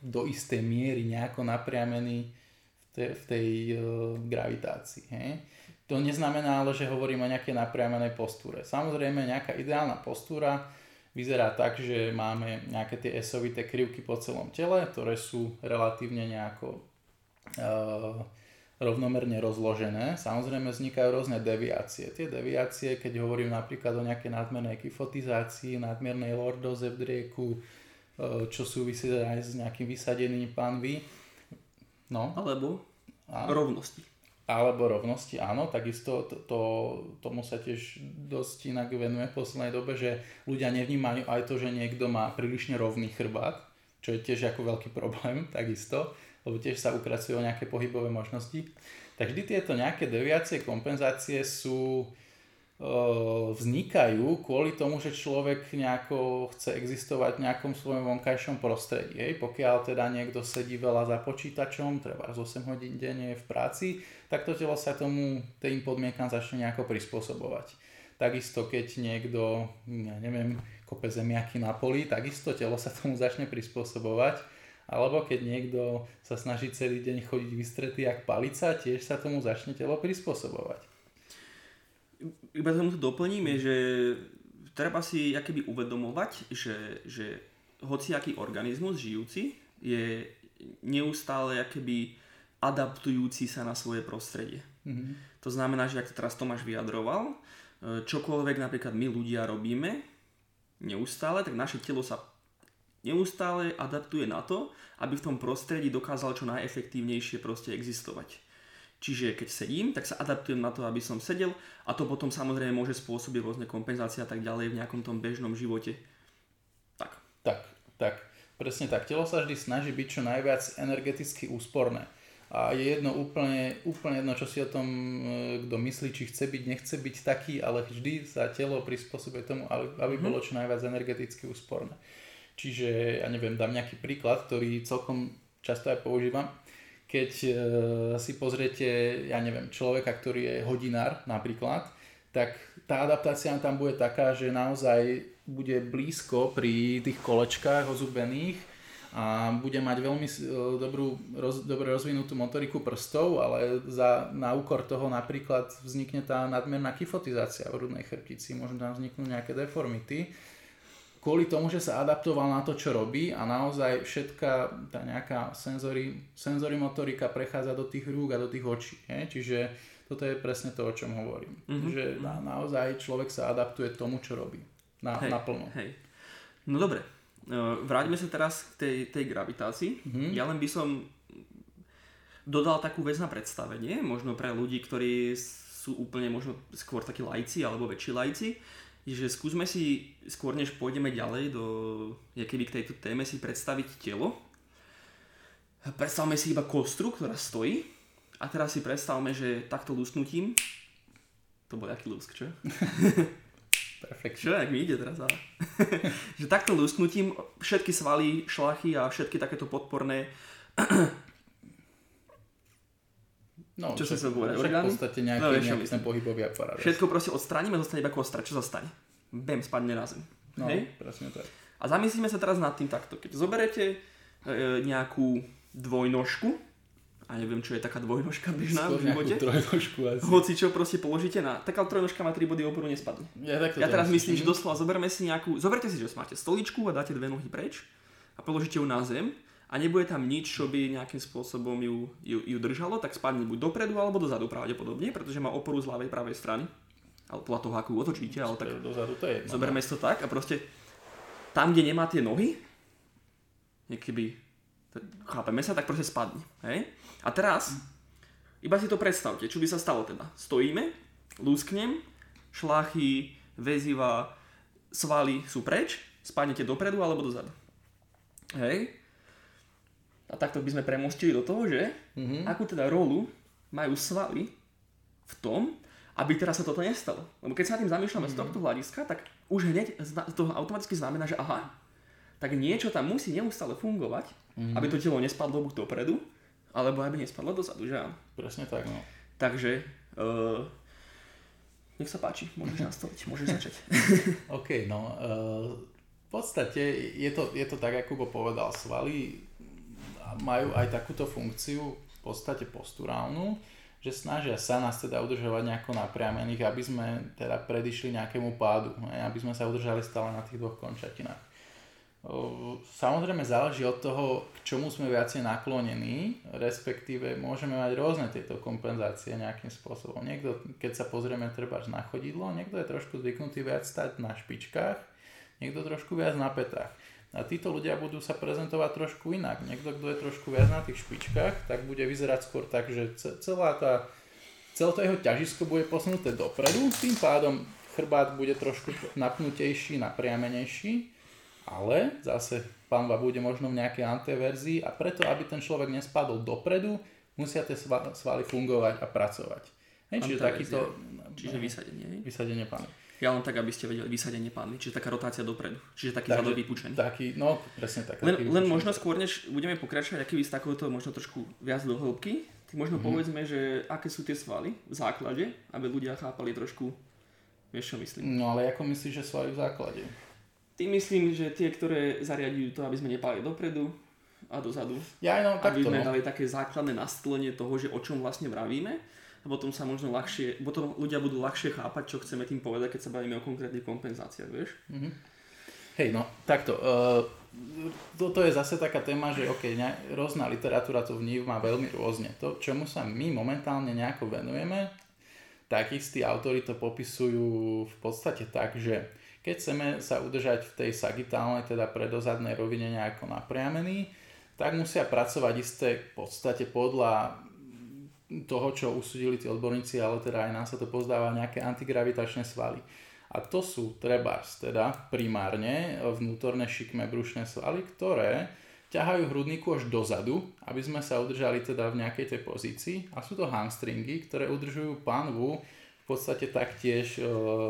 [SPEAKER 1] do istej miery nejako napriamený v tej, v tej e, gravitácii. Hej? To neznamená ale, že hovorím o nejakej napriamenej postúre. Samozrejme, nejaká ideálna postúra vyzerá tak, že máme nejaké tie esovité krivky po celom tele, ktoré sú relatívne nejako e, rovnomerne rozložené. Samozrejme vznikajú rôzne deviácie. Tie deviácie, keď hovorím napríklad o nejakej nadmernej kyfotizácii, nadmernej lordoze v drieku, e, čo súvisí aj s nejakým vysadením panvy.
[SPEAKER 2] No. Alebo a, rovnosti.
[SPEAKER 1] Alebo rovnosti, áno, takisto to, to, tomu sa tiež dosť inak venuje v poslednej dobe, že ľudia nevnímajú aj to, že niekto má prílišne rovný chrbát, čo je tiež ako veľký problém, takisto lebo tiež sa ukracujú nejaké pohybové možnosti. Tak vždy tieto nejaké deviácie, kompenzácie sú vznikajú kvôli tomu, že človek nejako chce existovať v nejakom svojom vonkajšom prostredí. Hej. Pokiaľ teda niekto sedí veľa za počítačom, treba z 8 hodín denne v práci, tak to telo sa tomu, tým podmienkam začne nejako prispôsobovať. Takisto keď niekto, ja neviem, kope zemiaky na poli, takisto telo sa tomu začne prispôsobovať alebo keď niekto sa snaží celý deň chodiť vystretý jak palica, tiež sa tomu začne telo prispôsobovať.
[SPEAKER 2] Iba tomu to doplním je, že treba si akéby uvedomovať, že, že hociaký organizmus žijúci je neustále akéby adaptujúci sa na svoje prostredie.
[SPEAKER 1] Mhm.
[SPEAKER 2] To znamená, že ak to teraz Tomáš vyjadroval, e, čokoľvek napríklad my ľudia robíme neustále, tak naše telo sa neustále adaptuje na to, aby v tom prostredí dokázal čo najefektívnejšie proste existovať. Čiže keď sedím, tak sa adaptujem na to, aby som sedel a to potom samozrejme môže spôsobiť rôzne kompenzácie a tak ďalej v nejakom tom bežnom živote. Tak.
[SPEAKER 1] Tak, tak. Presne tak. Telo sa vždy snaží byť čo najviac energeticky úsporné. A je jedno úplne, úplne jedno, čo si o tom e, kto myslí, či chce byť, nechce byť taký, ale vždy sa telo prispôsobuje tomu, aby
[SPEAKER 2] Mhm.
[SPEAKER 1] bolo čo najviac energeticky úsporné. Čiže, ja neviem, dám nejaký príklad, ktorý celkom často aj používam. Keď e, si pozriete, ja neviem, človeka, ktorý je hodinár napríklad, tak tá adaptácia tam bude taká, že naozaj bude blízko pri tých kolečkách ozubených a bude mať veľmi e, dobrú, roz, dobre rozvinutú motoriku prstov, ale za, na úkor toho napríklad vznikne tá nadmerná kyfotizácia v hrudnej chrbtici, môžu tam vzniknúť nejaké deformity, kvôli tomu, že sa adaptoval na to, čo robí a naozaj všetká tá nejaká senzory, senzory motorika prechádza do tých rúk a do tých očí. Je? Čiže toto je presne to, o čom hovorím.
[SPEAKER 2] Mhm.
[SPEAKER 1] Že na, naozaj človek sa adaptuje tomu, čo robí. Na,
[SPEAKER 2] Hej,
[SPEAKER 1] naplno.
[SPEAKER 2] Hej. No dobre, Uh, vráťme sa teraz k tej, tej gravitácii.
[SPEAKER 1] Mhm.
[SPEAKER 2] Ja len by som dodal takú vec na predstavenie, možno pre ľudí, ktorí sú úplne možno skôr takí lajci alebo väčší lajci, že skúsme si skôr než pôjdeme ďalej do keby k tejto téme si predstaviť telo. Predstavme si iba kostru, ktorá stojí a teraz si predstavme, že takto lusknutím to bol aký lusk, čo?
[SPEAKER 1] Perfektne.
[SPEAKER 2] Čo, jak mi ide teraz? Ale... že takto lusknutím všetky svaly, šlachy a všetky takéto podporné
[SPEAKER 1] No,
[SPEAKER 2] Čo som
[SPEAKER 1] však-
[SPEAKER 2] chcel povedať,
[SPEAKER 1] však v
[SPEAKER 2] orgány?
[SPEAKER 1] podstate nejaký,
[SPEAKER 2] No, čo
[SPEAKER 1] nejaký ten pohybový aparát.
[SPEAKER 2] Všetko proste odstraníme, zostane iba kostra. Čo zostane? Bem, spadne na zem.
[SPEAKER 1] No,
[SPEAKER 2] Hej?
[SPEAKER 1] presne tak.
[SPEAKER 2] A zamyslíme sa teraz nad tým takto. Keď zoberete e, nejakú dvojnožku, a neviem, čo je taká dvojnožka bežná
[SPEAKER 1] Skôr
[SPEAKER 2] v živote,
[SPEAKER 1] trojnožku asi.
[SPEAKER 2] hoci čo proste položíte na... Taká trojnožka má 3 body oporu, nespadne.
[SPEAKER 1] Ja,
[SPEAKER 2] Ja
[SPEAKER 1] to
[SPEAKER 2] teraz myslím, že doslova zoberme si nejakú... Zoberte si, že máte stoličku a dáte dve nohy preč a položíte ju na zem a nebude tam nič, čo by nejakým spôsobom ju, ju, ju držalo, tak spadne buď dopredu alebo dozadu pravdepodobne, pretože má oporu z ľavej pravej strany. Ale podľa toho, ako ju otočíte, ale tak
[SPEAKER 1] Dozadu to je
[SPEAKER 2] zoberme si to tak a proste tam, kde nemá tie nohy, keby chápeme sa, tak proste spadne. Hej? A teraz, iba si to predstavte, čo by sa stalo teda. Stojíme, lúsknem, šlachy, väziva, svaly sú preč, spadnete dopredu alebo dozadu. Hej? A takto by sme premostili do toho, že
[SPEAKER 1] Mhm.
[SPEAKER 2] akú teda rolu majú svaly v tom, aby teraz sa toto nestalo. Lebo keď sa nad tým zamýšľame z tohto hľadiska, tak už hneď to automaticky znamená, že aha, tak niečo tam musí neustále fungovať, aby to telo nespadlo buď dopredu, alebo aby nespadlo dozadu, že áno.
[SPEAKER 1] Presne tak, no.
[SPEAKER 2] Takže, uh, nech sa páči, môžeš nastoliť, môžeš začať.
[SPEAKER 1] OK, no uh, v podstate je to, je to tak, ako povedal, svaly majú aj takúto funkciu v podstate posturálnu, že snažia sa nás teda udržovať nejako napriamených, aby sme teda predišli nejakému pádu, aby sme sa udržali stále na tých dvoch končatinách. Samozrejme záleží od toho, k čomu sme viacej naklonení, respektíve môžeme mať rôzne tieto kompenzácie nejakým spôsobom. Niekto, keď sa pozrieme treba na chodidlo, niekto je trošku zvyknutý viac stať na špičkách, niekto trošku viac na petách. A títo ľudia budú sa prezentovať trošku inak. Niekto, kto je trošku viac na tých špičkách, tak bude vyzerať skôr tak, že ce- celá tá, celé to jeho ťažisko bude posunuté dopredu, tým pádom chrbát bude trošku napnutejší, napriamenejší, ale zase panva bude možno v nejakej antiverzii a preto, aby ten človek nespadol dopredu, musia tie sva- svaly fungovať a pracovať. Hej, čiže takýto
[SPEAKER 2] Čiže vysadenie.
[SPEAKER 1] vysadenie panvy.
[SPEAKER 2] Ja len tak, aby ste vedeli, vysadenie pánvy, čiže taká rotácia dopredu, čiže taký zadok vypúčený.
[SPEAKER 1] Taký, no presne tak.
[SPEAKER 2] Len, len
[SPEAKER 1] vypučený.
[SPEAKER 2] možno skôr, než budeme pokračovať, aký z takouto možno trošku viac do hĺbky, tak možno
[SPEAKER 1] Mhm.
[SPEAKER 2] povedzme, že aké sú tie svaly v základe, aby ľudia chápali trošku, vieš čo myslím.
[SPEAKER 1] No ale ako myslíš, že svaly v základe?
[SPEAKER 2] Tým myslím, že tie, ktoré zariadujú to, aby sme nepali dopredu a dozadu,
[SPEAKER 1] Ja no,
[SPEAKER 2] aby
[SPEAKER 1] takto
[SPEAKER 2] sme
[SPEAKER 1] no.
[SPEAKER 2] dali také základné nastolenie toho, že o čom vlastne vravíme a potom sa možno ľahšie, potom ľudia budú ľahšie chápať, čo chceme tým povedať, keď sa bavíme o konkrétnych kompenzáciách, vieš?
[SPEAKER 1] Hej, no takto. Uh, toto je zase taká téma, že ok, ne, rôzna literatúra to vníma veľmi rôzne. To, čomu sa my momentálne nejako venujeme, tak istí autori to popisujú v podstate tak, že keď chceme sa udržať v tej sagitálnej, teda predozadnej rovine nejako napriamený, tak musia pracovať isté v podstate podľa toho, čo usudili tí odborníci, ale teda aj nám sa to pozdáva nejaké antigravitačné svaly. A to sú trebárs, teda primárne vnútorné šikmé brušné svaly, ktoré ťahajú hrudníku až dozadu, aby sme sa udržali teda v nejakej tej pozícii. A sú to hamstringy, ktoré udržujú pánvu v podstate taktiež e,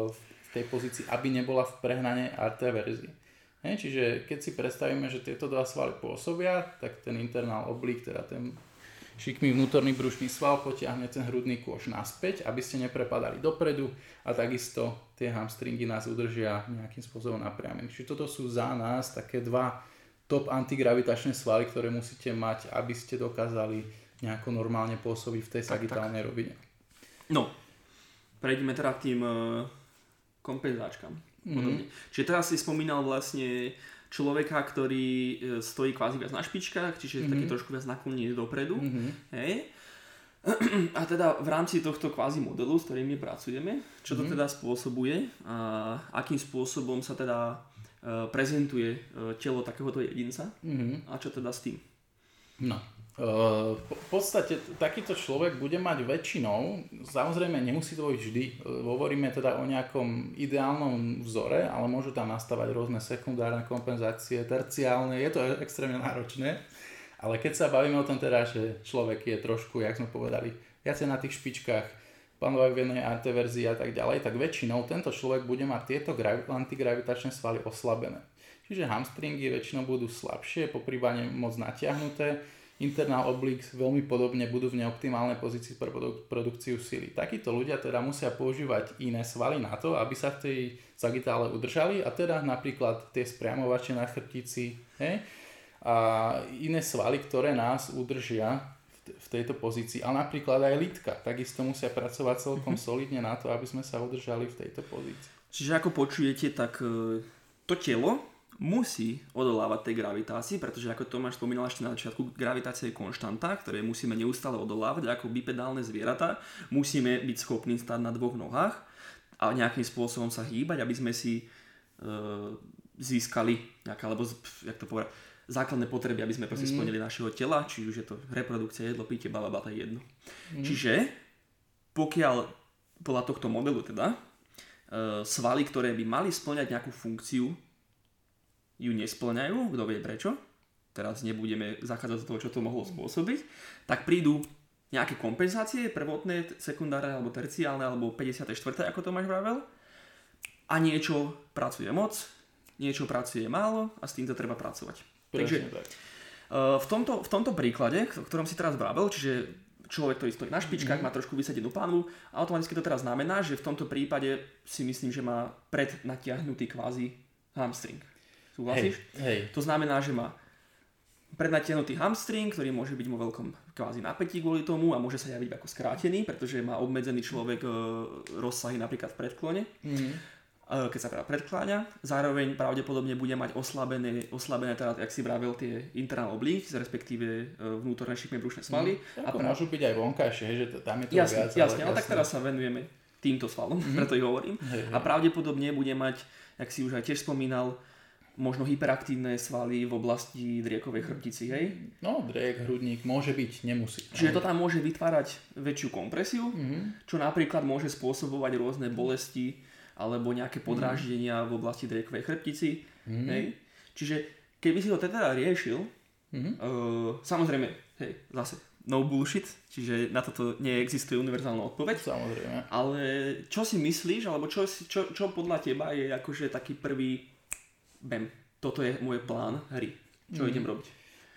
[SPEAKER 1] v tej pozícii, aby nebola v prehnane arteverzii. He, čiže keď si predstavíme, že tieto dva svaly pôsobia, tak ten internál oblík, teda ten šikmý vnútorný brušný sval potiahne ten hrudný kôž naspäť, aby ste neprepadali dopredu a takisto tie hamstringy nás udržia nejakým spôsobom napriamených. Čiže toto sú za nás také dva top antigravitačné svaly, ktoré musíte mať, aby ste dokázali nejako normálne pôsobiť v tej sagitálnej rovine.
[SPEAKER 2] No, prejdeme teda k tým uh, kompenzáčkam. Mm-hmm. Čiže teraz si spomínal vlastne človeka, ktorý e, stojí kvázi viac na špičkách, čiže mm-hmm. taký trošku viac naklonený dopredu. Mm-hmm. Hej. A teda v rámci tohto kvázi modelu, s ktorým my pracujeme, čo to mm-hmm. teda spôsobuje a akým spôsobom sa teda uh, prezentuje uh, telo takéhoto jedinca mm-hmm. a čo teda s tým?
[SPEAKER 1] No, v podstate takýto človek bude mať väčšinou, samozrejme nemusí to byť vždy, hovoríme teda o nejakom ideálnom vzore, ale môžu tam nastavať rôzne sekundárne kompenzácie, terciálne, je to extrémne náročné, ale keď sa bavíme o tom teda, že človek je trošku, jak sme povedali, viacej na tých špičkách, panovej venej arteverzii a tak ďalej, tak väčšinou tento človek bude mať tieto antigravitačné svaly oslabené. Čiže hamstringy väčšinou budú slabšie, poprývane moc natiahnuté, internál oblík veľmi podobne budú v neoptimálnej pozícii pre produkciu sily. Takíto ľudia teda musia používať iné svaly na to, aby sa v tej sagitále udržali a teda napríklad tie spriamovače na chrbtici hej, a iné svaly, ktoré nás udržia v tejto pozícii. A napríklad aj lítka, takisto musia pracovať celkom mm-hmm. solidne na to, aby sme sa udržali v tejto pozícii.
[SPEAKER 2] Čiže ako počujete, tak e, to telo musí odolávať tej gravitácii, pretože ako Tomáš spomínal ešte na začiatku, gravitácia je konštanta, ktoré musíme neustále odolávať ako bipedálne zvieratá. Musíme byť schopní stať na dvoch nohách a nejakým spôsobom sa hýbať, aby sme si e, získali nejaká, alebo jak to povedať, základné potreby, aby sme proste mm. splnili našeho tela, či už je to reprodukcia, jedlo, pitie, balaba, to je jedno. Mm. Čiže pokiaľ podľa tohto modelu teda, e, svaly, ktoré by mali splňať nejakú funkciu ju nesplňajú, kto vie prečo, teraz nebudeme zachádzať do toho, čo to mohlo spôsobiť, tak prídu nejaké kompenzácie, prvotné, sekundárne alebo terciálne, alebo 54. ako to máš vravel, a niečo pracuje moc, niečo pracuje málo a s týmto treba pracovať. Prečne, Takže tak. Eh, v, tomto, v tomto príklade, o ktorom si teraz vravel, čiže človek, ktorý stojí na špičkách, mm-hmm. má trošku vysadenú pánvu, automaticky to teraz znamená, že v tomto prípade si myslím, že má prednatiahnutý kvázi hamstring. Súhlasíš?
[SPEAKER 1] Hej, hej.
[SPEAKER 2] To znamená, že má prednatiahnutý hamstring, ktorý môže byť vo veľkom kvázi napätí kvôli tomu a môže sa javiť ako skrátený, pretože má obmedzený človek e, rozsahy napríklad v predklone. Mm-hmm keď sa teda predkláňa. Zároveň pravdepodobne bude mať oslabené, oslabené teda, jak si vravel, tie internal obliques, respektíve e, vnútorné šikmé brušné svaly.
[SPEAKER 1] Mm, a pra... môžu byť aj vonkajšie, že tam je to
[SPEAKER 2] jasne,
[SPEAKER 1] viac.
[SPEAKER 2] Jasne, ale, jasne. tak teraz sa venujeme týmto svalom, mm-hmm. preto ich hovorím. Hej, hej. A pravdepodobne bude mať, jak si už aj tiež spomínal, možno hyperaktívne svaly v oblasti driekovej chrbtici, hej?
[SPEAKER 1] No, driek, hrudník môže byť, nemusí.
[SPEAKER 2] Čiže to tam môže vytvárať väčšiu kompresiu, mm-hmm. čo napríklad môže spôsobovať rôzne bolesti alebo nejaké mhm. podráždenia mm-hmm. v oblasti driekovej chrbtici, mm-hmm. hej? Čiže keby si to teda riešil, mm-hmm. uh, samozrejme, hej, zase no bullshit, čiže na toto neexistuje univerzálna odpoveď.
[SPEAKER 1] Samozrejme.
[SPEAKER 2] Ale čo si myslíš, alebo čo, čo, čo podľa teba je akože taký prvý bam, toto je môj plán hry. Čo mm. idem robiť?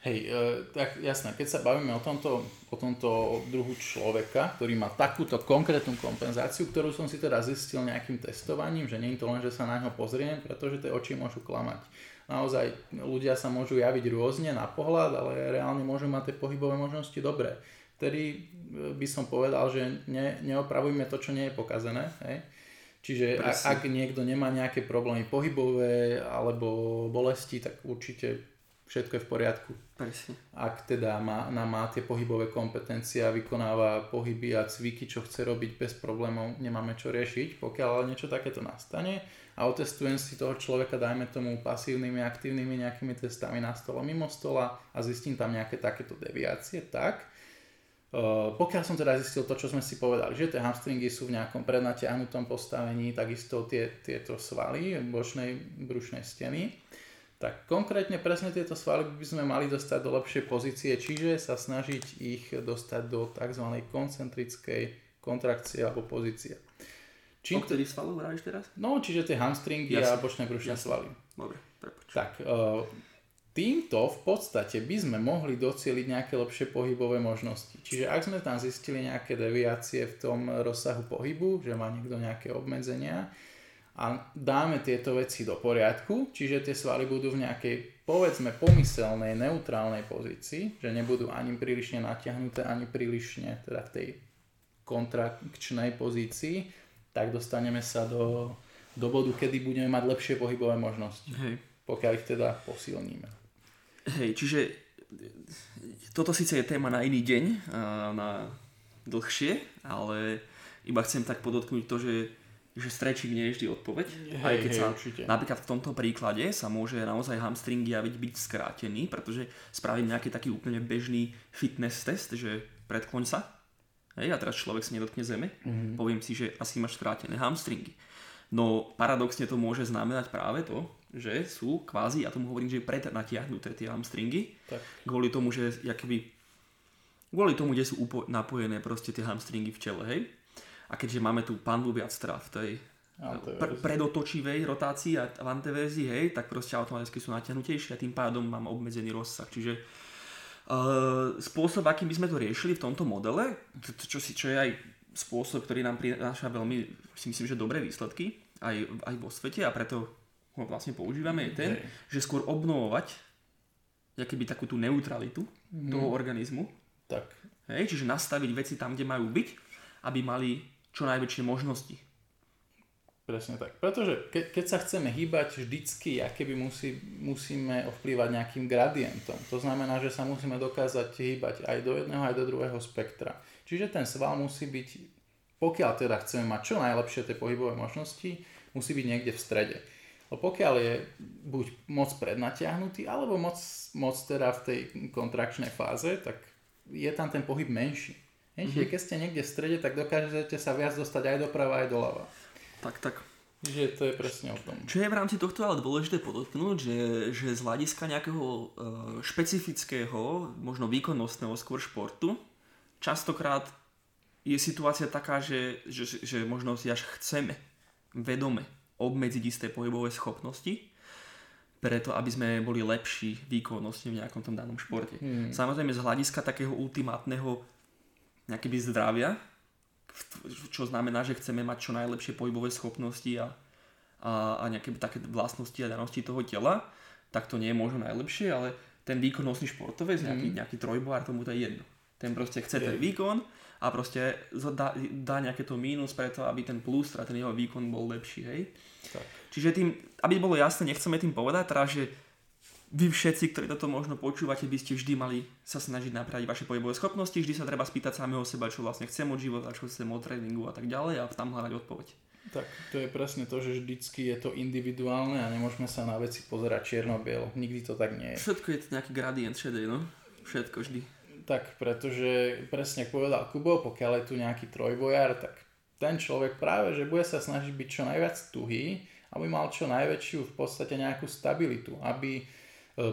[SPEAKER 1] Hej, e, tak jasné, keď sa bavíme o tomto, o tomto druhu človeka, ktorý má takúto konkrétnu kompenzáciu, ktorú som si teda zistil nejakým testovaním, že nie je to len, že sa na ňo pozriem, pretože tie oči môžu klamať. Naozaj ľudia sa môžu javiť rôzne na pohľad, ale reálne môžu mať tie pohybové možnosti dobré. Vtedy e, by som povedal, že ne, neopravujme to, čo nie je pokazené. Hej? Čiže ak, ak niekto nemá nejaké problémy pohybové alebo bolesti, tak určite všetko je v poriadku.
[SPEAKER 2] Presne.
[SPEAKER 1] Ak teda má, má tie pohybové kompetencie a vykonáva pohyby a cviky, čo chce robiť bez problémov, nemáme čo riešiť. Pokiaľ ale niečo takéto nastane a otestujem si toho človeka, dajme tomu pasívnymi, aktívnymi nejakými testami na stole, mimo stola a zistím tam nejaké takéto deviácie, tak pokiaľ som teda zistil to, čo sme si povedali, že tie hamstringy sú v nejakom prednatiahnutom postavení, takisto tie, tieto svaly bočnej brušnej steny, tak konkrétne presne tieto svaly by sme mali dostať do lepšej pozície, čiže sa snažiť ich dostať do tzv. koncentrickej kontrakcie alebo pozície.
[SPEAKER 2] Čím... O ktorých svalov hráš teraz?
[SPEAKER 1] No, čiže tie hamstringy Jasne. a bočné brušné svaly.
[SPEAKER 2] Dobre, prepoč.
[SPEAKER 1] Tak, uh, Týmto v podstate by sme mohli docieliť nejaké lepšie pohybové možnosti. Čiže ak sme tam zistili nejaké deviácie v tom rozsahu pohybu, že má niekto nejaké obmedzenia a dáme tieto veci do poriadku, čiže tie svaly budú v nejakej povedzme pomyselnej, neutrálnej pozícii, že nebudú ani prílišne natiahnuté, ani prílišne teda v tej kontrakčnej pozícii, tak dostaneme sa do, do bodu, kedy budeme mať lepšie pohybové možnosti.
[SPEAKER 2] Hej.
[SPEAKER 1] Pokiaľ ich teda posilníme.
[SPEAKER 2] Hej, čiže toto síce je téma na iný deň, na dlhšie, ale iba chcem tak podotknúť to, že, že stretching nie je vždy odpoveď.
[SPEAKER 1] Hej, aj keď hej, sa určite.
[SPEAKER 2] napríklad v tomto príklade sa môže naozaj hamstring javiť byť skrátený, pretože spravím nejaký taký úplne bežný fitness test, že predkloň sa, hej, a teraz človek sa nedotkne zeme, mm-hmm. poviem si, že asi máš skrátené hamstringy. No paradoxne to môže znamenať práve to, že sú kvázi, ja tomu hovorím, že prednatiahnuté tie hamstringy, tak. kvôli tomu, že jakoby, kvôli tomu, kde sú upo- napojené proste tie hamstringy v čele, hej. A keďže máme tu panvu viac v tej pr- predotočivej rotácii a v anteverzii, hej, tak proste automaticky sú natiahnutejšie a tým pádom mám obmedzený rozsah. Čiže uh, spôsob, akým by sme to riešili v tomto modele, čo, si, čo je aj spôsob, ktorý nám prináša veľmi, si myslím, že dobré výsledky aj, aj vo svete a preto ho vlastne používame, je ten, Hej. že skôr obnovovať keby takú tú neutralitu mm. toho organizmu.
[SPEAKER 1] Tak.
[SPEAKER 2] Hej, čiže nastaviť veci tam, kde majú byť, aby mali čo najväčšie možnosti.
[SPEAKER 1] Presne tak. Pretože ke, keď sa chceme hýbať vždycky, keby musí, musíme ovplyvať nejakým gradientom. To znamená, že sa musíme dokázať hýbať aj do jedného, aj do druhého spektra. Čiže ten sval musí byť, pokiaľ teda chceme mať čo najlepšie tie pohybové možnosti, musí byť niekde v strede. Lebo pokiaľ je buď moc prednatiahnutý, alebo moc, moc teda v tej kontrakčnej fáze, tak je tam ten pohyb menší. mm-hmm. keď ste niekde v strede, tak dokážete sa viac dostať aj doprava, aj doľava.
[SPEAKER 2] Tak, tak.
[SPEAKER 1] Že to je presne o tom.
[SPEAKER 2] Čo je v rámci tohto ale dôležité podotknúť, že, že z hľadiska nejakého e, špecifického, možno výkonnostného skôr športu, častokrát je situácia taká, že, že, že možno si až chceme vedome obmedziť isté pohybové schopnosti, preto aby sme boli lepší výkonnostne v nejakom tom danom športe. Hmm. Samozrejme z hľadiska takého ultimátneho nejakého zdravia, čo znamená, že chceme mať čo najlepšie pohybové schopnosti a, a, a nejaké také vlastnosti a danosti toho tela, tak to nie je možno najlepšie, ale ten výkonnostný športovec, hmm. nejaký, nejaký trojboár, tomu to je jedno. Ten proste chce ten výkon a proste dá, dá nejaké to mínus preto, aby ten plus, teda ten jeho výkon bol lepší, hej. Tak. Čiže tým, aby bolo jasné, nechceme tým povedať teraz, že vy všetci, ktorí toto možno počúvate, by ste vždy mali sa snažiť napraviť vaše pohybové schopnosti, vždy sa treba spýtať samého seba, čo vlastne chcem od života, čo chcem od tréningu a tak ďalej a tam hľadať odpoveď.
[SPEAKER 1] Tak to je presne to, že vždycky je to individuálne a nemôžeme sa na veci pozerať čierno-bielo. Nikdy to tak nie je.
[SPEAKER 2] Všetko je to nejaký gradient šedej, no? Všetko vždy.
[SPEAKER 1] Tak, pretože presne ako povedal Kubo, pokiaľ je tu nejaký trojbojar, tak ten človek práve, že bude sa snažiť byť čo najviac tuhý, aby mal čo najväčšiu v podstate nejakú stabilitu, aby e,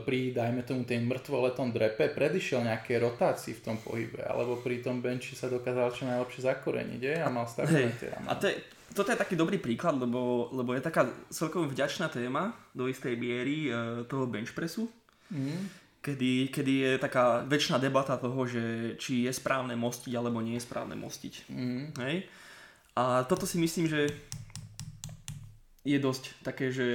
[SPEAKER 1] pri, dajme tomu, tej mŕtvoletom drepe predišiel nejaké rotácii v tom pohybe, alebo pri tom benči sa dokázal čo najlepšie zakoreniť je? a mal stabilné hey,
[SPEAKER 2] A to je, toto je taký dobrý príklad, lebo, lebo je taká celkom vďačná téma do istej miery e, toho benchpressu. Mm kedy, kedy je taká väčšiná debata toho, že či je správne mostiť alebo nie je správne mostiť. Mm. Hej? A toto si myslím, že je dosť také, že...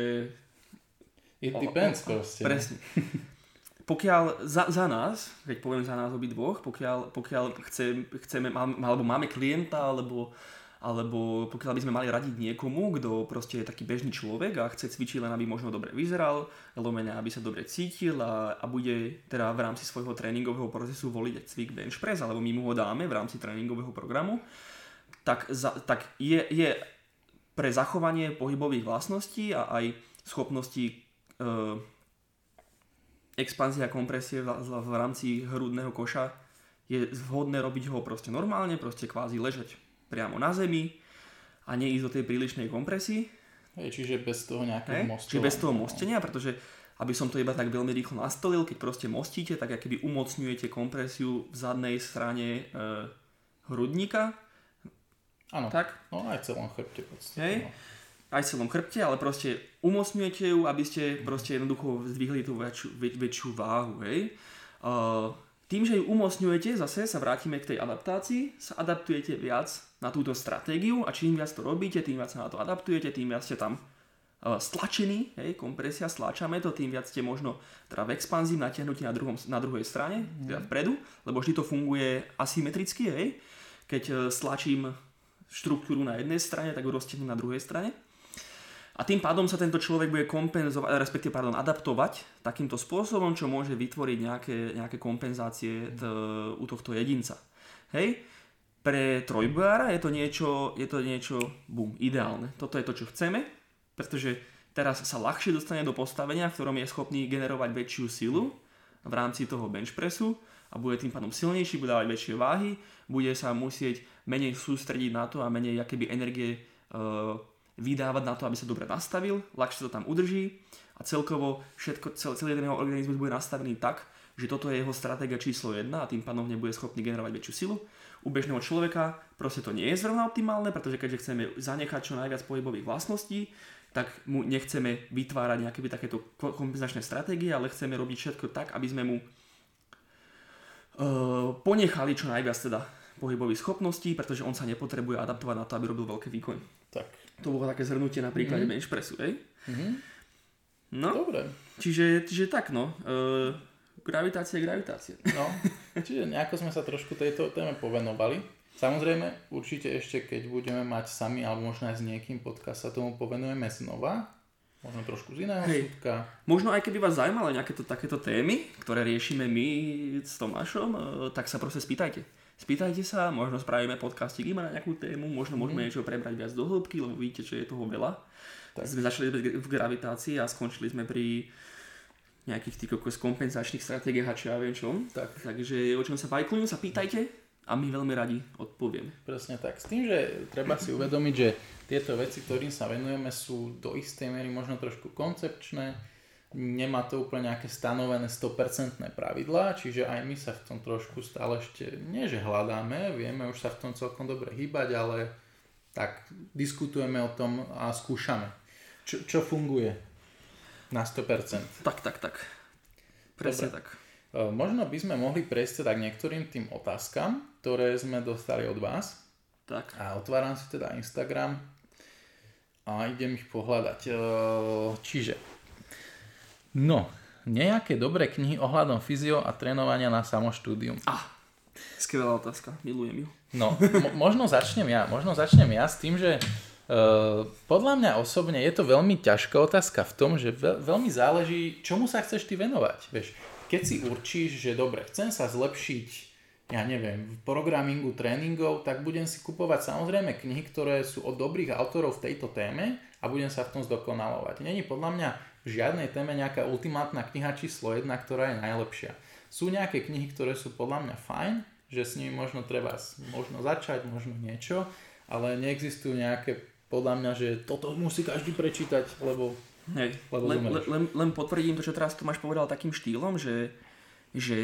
[SPEAKER 1] It depends o, o, proste.
[SPEAKER 2] Presne. Pokiaľ za, za nás, keď poviem za nás obi dvoch, pokiaľ, pokiaľ chce, chceme, alebo máme klienta, alebo, alebo pokiaľ by sme mali radiť niekomu, kto proste je taký bežný človek a chce cvičiť len aby možno dobre vyzeral, lomene aby sa dobre cítil a, a bude teda v rámci svojho tréningového procesu voliť cvik bench press, alebo my mu ho dáme v rámci tréningového programu, tak, za, tak je, je pre zachovanie pohybových vlastností a aj schopností e, expanzia kompresie v, v rámci hrudného koša je vhodné robiť ho proste normálne, proste kvázi ležať priamo na zemi a neísť do tej prílišnej kompresii.
[SPEAKER 1] Hej, čiže bez toho nejakého hey,
[SPEAKER 2] Čiže bez toho mostenia, pretože aby som to iba tak veľmi rýchlo nastolil, keď proste mostíte, tak keby umocňujete kompresiu v zadnej strane e, hrudníka.
[SPEAKER 1] Áno, tak? no aj celom chrbte. Podstate,
[SPEAKER 2] Hej. No aj v celom chrbte, ale proste umocňujete ju, aby ste proste jednoducho zdvihli tú väčšiu, väč, väčšiu váhu, hej. Uh, tým, že ju umocňujete, zase sa vrátime k tej adaptácii, sa adaptujete viac na túto stratégiu a čím viac to robíte, tým viac sa na to adaptujete, tým viac ste tam uh, stlačení, hej, kompresia, stlačame to, tým viac ste možno teda v expanzii natiahnutí na, druhom, na druhej strane, mm. teda vpredu, lebo vždy to funguje asymetricky, hej. Keď uh, stlačím štruktúru na jednej strane, tak ju roztiahnem na druhej strane. A tým pádom sa tento človek bude kompenzovať, respektíve pardon, adaptovať takýmto spôsobom, čo môže vytvoriť nejaké, nejaké kompenzácie t, u tohto jedinca. Hej? Pre trojbojára je to niečo, je to niečo boom, ideálne. Toto je to, čo chceme, pretože teraz sa ľahšie dostane do postavenia, v ktorom je schopný generovať väčšiu silu v rámci toho bench pressu a bude tým pádom silnejší, bude dávať väčšie váhy, bude sa musieť menej sústrediť na to a menej akéby energie uh, vydávať na to, aby sa dobre nastavil, ľahšie to tam udrží a celkovo všetko, celý, celý ten jeho organizmus bude nastavený tak, že toto je jeho stratégia číslo 1 a tým pádom nebude schopný generovať väčšiu silu. U bežného človeka proste to nie je zrovna optimálne, pretože keďže chceme zanechať čo najviac pohybových vlastností, tak mu nechceme vytvárať nejaké takéto kompenzačné stratégie, ale chceme robiť všetko tak, aby sme mu uh, ponechali čo najviac teda pohybových schopností, pretože on sa nepotrebuje adaptovať na to, aby robil veľké výkony.
[SPEAKER 1] Tak.
[SPEAKER 2] To bolo také zhrnutie na príklade mm-hmm. bench pressu, hej? Mm-hmm. No,
[SPEAKER 1] Dobre.
[SPEAKER 2] Čiže, čiže tak, no. E, gravitácia, gravitácia.
[SPEAKER 1] No, čiže nejako sme sa trošku tejto téme povenovali. Samozrejme, určite ešte keď budeme mať sami, alebo možno aj s niekým podcast, sa tomu povenujeme znova. Možno trošku z iného Hej. súdka.
[SPEAKER 2] Možno aj keby vás zaujímali nejaké to, takéto témy, ktoré riešime my s Tomášom, e, tak sa proste spýtajte Spýtajte sa, možno spravíme podcastik iba na nejakú tému, možno môžeme mm. niečo prebrať viac do hĺbky, lebo vidíte, že je toho veľa. Tak. Sme začali v gravitácii a skončili sme pri nejakých tých kompenzačných stratégiách a čo ja viem čom. Tak. Takže o čom sa bajkujú, sa pýtajte a my veľmi radi odpovieme.
[SPEAKER 1] Presne tak. S tým, že treba si uvedomiť, že tieto veci, ktorým sa venujeme, sú do istej miery možno trošku koncepčné, nemá to úplne nejaké stanovené 100% pravidlá, čiže aj my sa v tom trošku stále ešte, nie že hľadáme, vieme už sa v tom celkom dobre hýbať, ale tak diskutujeme o tom a skúšame. Čo, čo funguje na 100%?
[SPEAKER 2] Tak, tak, tak. Presne dobre. tak.
[SPEAKER 1] E, možno by sme mohli prejsť teda k niektorým tým otázkam, ktoré sme dostali od vás.
[SPEAKER 2] Tak.
[SPEAKER 1] A otváram si teda Instagram a idem ich pohľadať. E, čiže No, nejaké dobré knihy ohľadom fyzio a trénovania na samoštúdium.
[SPEAKER 2] Ah, skvelá otázka, milujem ju.
[SPEAKER 1] No, mo- možno začnem ja, možno začnem ja s tým, že uh, podľa mňa osobne je to veľmi ťažká otázka v tom, že veľ- veľmi záleží, čomu sa chceš ty venovať. Vieš, keď si určíš, že dobre, chcem sa zlepšiť ja neviem, v programingu tréningov, tak budem si kupovať samozrejme knihy, ktoré sú od dobrých autorov v tejto téme a budem sa v tom zdokonalovať. Není podľa mňa žiadnej téme nejaká ultimátna kniha číslo jedna, ktorá je najlepšia. Sú nejaké knihy, ktoré sú podľa mňa fajn, že s nimi možno treba možno začať, možno niečo, ale neexistujú nejaké podľa mňa, že toto musí každý prečítať, lebo,
[SPEAKER 2] Hej, len, len, len potvrdím to, čo teraz Tomáš povedal takým štýlom, že, že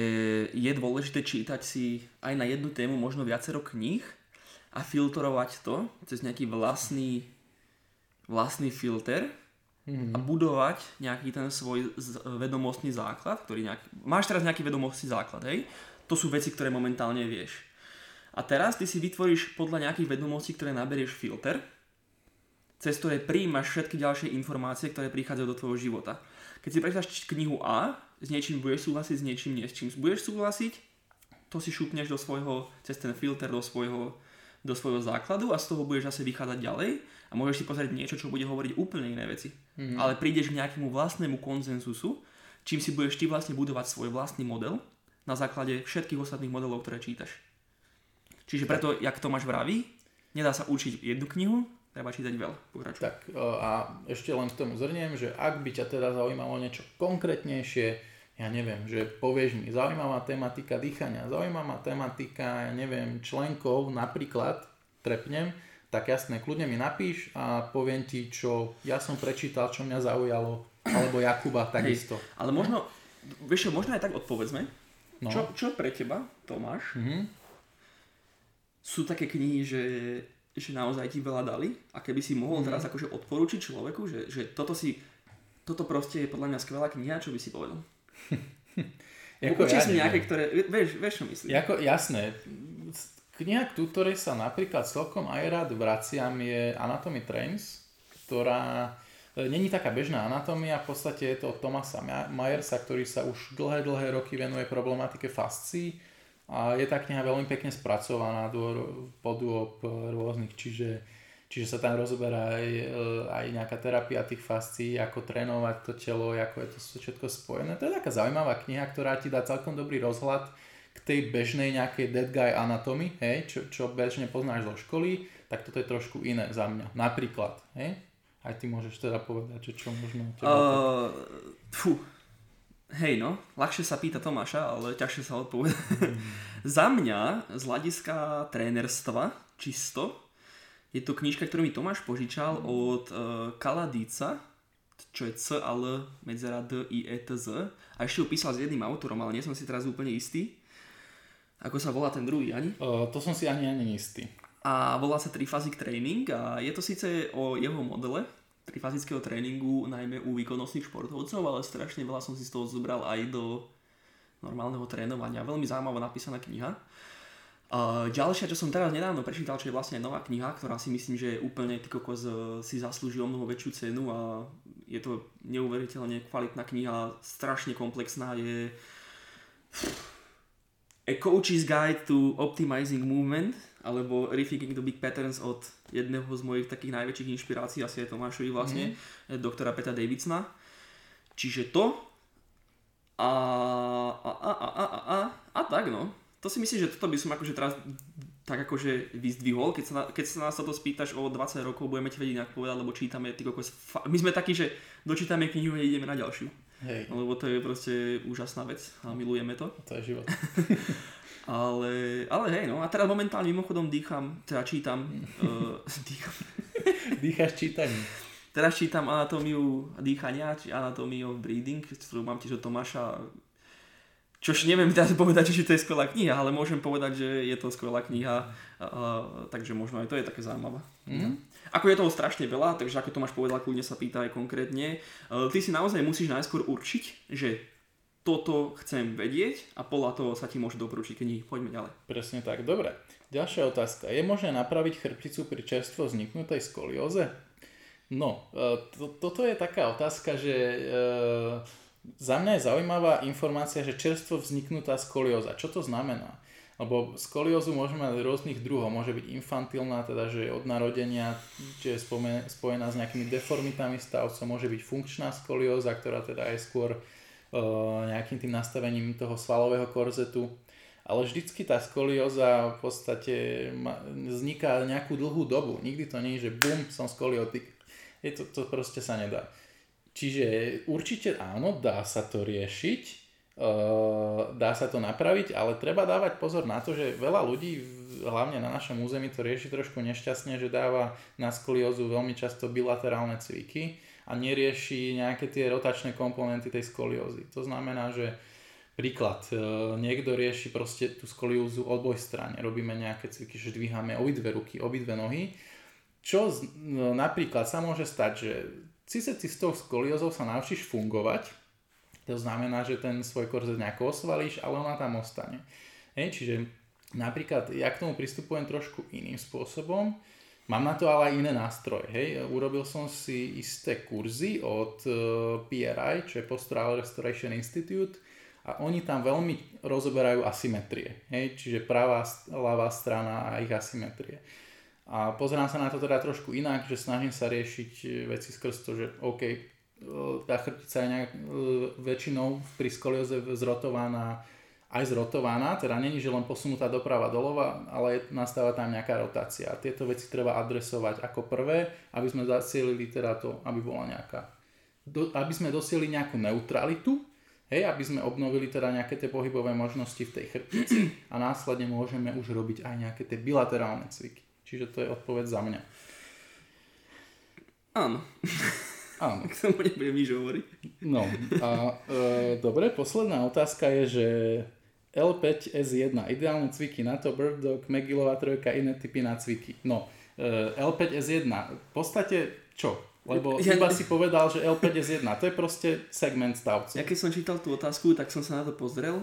[SPEAKER 2] je dôležité čítať si aj na jednu tému možno viacero kníh a filtrovať to cez nejaký vlastný, vlastný filter, mm-hmm. a budovať nejaký ten svoj vedomostný základ, ktorý nejak... Máš teraz nejaký vedomostný základ, hej? To sú veci, ktoré momentálne vieš. A teraz ty si vytvoríš podľa nejakých vedomostí, ktoré naberieš filter, cez ktoré príjmaš všetky ďalšie informácie, ktoré prichádzajú do tvojho života. Keď si prečítaš knihu A, s niečím budeš súhlasiť, s niečím nie. S čím budeš súhlasiť, to si šupneš do svojho, cez ten filter do svojho do svojho základu a z toho budeš zase vychádzať ďalej a môžeš si pozrieť niečo, čo bude hovoriť úplne iné veci. Mm-hmm. Ale prídeš k nejakému vlastnému konzenzusu, čím si budeš ty vlastne budovať svoj vlastný model na základe všetkých ostatných modelov, ktoré čítaš. Čiže preto, jak Tomáš vraví, nedá sa učiť jednu knihu, treba čítať veľa. Pokračuj.
[SPEAKER 1] Tak a ešte len k tomu zhrniem, že ak by ťa teda zaujímalo niečo konkrétnejšie, ja neviem, že povieš mi, zaujímavá tematika dýchania, zaujímavá tematika, ja neviem, členkov napríklad, trepnem, tak jasné, kľudne mi napíš a poviem ti, čo ja som prečítal, čo mňa zaujalo, alebo Jakuba takisto.
[SPEAKER 2] Hej, ale možno, vieš možno aj tak odpovedzme, no. čo, čo pre teba, Tomáš, mm-hmm. sú také knihy, že, že naozaj ti veľa dali a keby si mohol mm-hmm. teraz akože odporučiť človeku, že, že toto si, toto proste je podľa mňa skvelá kniha, čo by si povedal? Jako, ja nejaké, ktoré, vieš, vieš čo myslím?
[SPEAKER 1] Jako, jasné, Kniha, ku ktorej sa napríklad celkom aj rád vraciam, je Anatomy Trains, ktorá e, není taká bežná anatómia, v podstate je to od Thomasa Myersa, ktorý sa už dlhé, dlhé roky venuje problematike fascií a je tá kniha veľmi pekne spracovaná do podôb rôznych, čiže, čiže sa tam rozoberá aj, e, aj nejaká terapia tých fascií, ako trénovať to telo, ako je to všetko spojené. To je taká zaujímavá kniha, ktorá ti dá celkom dobrý rozhľad k tej bežnej nejakej dead guy anatomy, hej, čo, čo bežne poznáš zo školy, tak toto je trošku iné za mňa. Napríklad, hej? Aj ty môžeš teda povedať, že čo možno teba uh,
[SPEAKER 2] fú. Hej no, ľahšie sa pýta Tomáša, ale ťažšie sa odpoveda. Mm. za mňa, z hľadiska trénerstva, čisto, je to knižka, ktorú mi Tomáš požičal mm. od uh, Kaladica, čo je C, L, medzera D, I, E, T, Z. A ešte ju písal s jedným autorom, ale nie som si teraz úplne istý. Ako sa volá ten druhý, ani?
[SPEAKER 1] Uh, to som si ani ani istý.
[SPEAKER 2] A volá sa Trifazic Training a je to síce o jeho modele trifazického tréningu, najmä u výkonnostných športovcov, ale strašne veľa som si z toho zobral aj do normálneho trénovania. Veľmi zaujímavá napísaná kniha. Uh, ďalšia, čo som teraz nedávno prečítal, čo je vlastne nová kniha, ktorá si myslím, že úplne ty kokos si zaslúži o mnoho väčšiu cenu a je to neuveriteľne kvalitná kniha, strašne komplexná, je A Coach's Guide to Optimizing Movement alebo Rethinking the Big Patterns od jedného z mojich takých najväčších inšpirácií, asi je Tomášovi vlastne, mm-hmm. doktora Peta Davidsona. Čiže to a, a, a, a, a, a, a tak no. To si myslím, že toto by som akože teraz tak akože vyzdvihol, keď sa, na, keď sa nás to spýtaš o 20 rokov, budeme ti vedieť nejak povedať, lebo čítame, ty kokos, my sme takí, že dočítame knihu a ideme na ďalšiu. Hej. Lebo to je proste úžasná vec a milujeme to.
[SPEAKER 1] To je život.
[SPEAKER 2] ale, ale hej, no a teraz momentálne mimochodom dýcham, teda čítam. uh,
[SPEAKER 1] dýcham. Dýchaš čítaním.
[SPEAKER 2] Teraz čítam anatómiu dýchania, či anatómiu breathing, ktorú mám tiež od Tomáša. Čož neviem teraz povedať, či to je skvelá kniha, ale môžem povedať, že je to skvelá kniha, uh, takže možno aj to je také zaujímavé. Mm. Ako je toho strašne veľa, takže ako Tomáš povedal, kľudne sa pýta aj konkrétne. E, ty si naozaj musíš najskôr určiť, že toto chcem vedieť a podľa toho sa ti môže doporučiť knihy. Poďme ďalej.
[SPEAKER 1] Presne tak, dobre. Ďalšia otázka. Je možné napraviť chrbticu pri čerstvo vzniknutej skolióze? No, e, to, toto je taká otázka, že e, za mňa je zaujímavá informácia, že čerstvo vzniknutá skolióza. Čo to znamená? Lebo skoliózu môžeme mať rôznych druhov. Môže byť infantilná, teda že od narodenia, čiže je spojená s nejakými deformitami stavcov, môže byť funkčná skolióza, ktorá teda je skôr uh, nejakým tým nastavením toho svalového korzetu. Ale vždycky tá skolióza v podstate vzniká nejakú dlhú dobu. Nikdy to nie je, že bum, som skoliotik. Je to, to proste sa nedá. Čiže určite áno, dá sa to riešiť, dá sa to napraviť, ale treba dávať pozor na to, že veľa ľudí, hlavne na našom území, to rieši trošku nešťastne, že dáva na skoliózu veľmi často bilaterálne cviky a nerieši nejaké tie rotačné komponenty tej skoliózy. To znamená, že príklad, e, niekto rieši proste tú skoliózu oboj strane, robíme nejaké cviky, že dvíhame obidve ruky, obidve nohy, čo no, napríklad sa môže stať, že síce ty s tou skoliózou sa naučíš fungovať, to znamená, že ten svoj korzet nejako osvalíš, ale ona tam ostane. Hej, čiže napríklad ja k tomu pristupujem trošku iným spôsobom. Mám na to ale aj iné nástroje. Hej. Urobil som si isté kurzy od e, PRI, čo je Postural Restoration Institute a oni tam veľmi rozoberajú asymetrie. Hej? Čiže pravá, ľavá strana a ich asymetrie. A pozerám sa na to teda trošku inak, že snažím sa riešiť veci skrz to, že OK, tá chrbtica je nejak, e, väčšinou pri skolióze zrotovaná aj zrotovaná, teda není, že len posunutá doprava dolova, ale nastáva tam nejaká rotácia. A tieto veci treba adresovať ako prvé, aby sme zacielili teda to, aby bola nejaká, do, aby sme dosieli nejakú neutralitu, hej, aby sme obnovili teda nejaké tie pohybové možnosti v tej chrbtici a následne môžeme už robiť aj nejaké tie bilaterálne cviky. Čiže to je odpoveď za mňa.
[SPEAKER 2] Áno.
[SPEAKER 1] Áno.
[SPEAKER 2] K tomu nebudem nič hovoriť.
[SPEAKER 1] No a e, dobre, posledná otázka je, že L5S1, ideálne cviky na to, Birddog, Megillová trojka, iné typy na cviky. No, uh, L5S1, v podstate čo? Lebo ja, iba si povedal, že L5S1, to je proste segment stavcov.
[SPEAKER 2] Ja keď som čítal tú otázku, tak som sa na to pozrel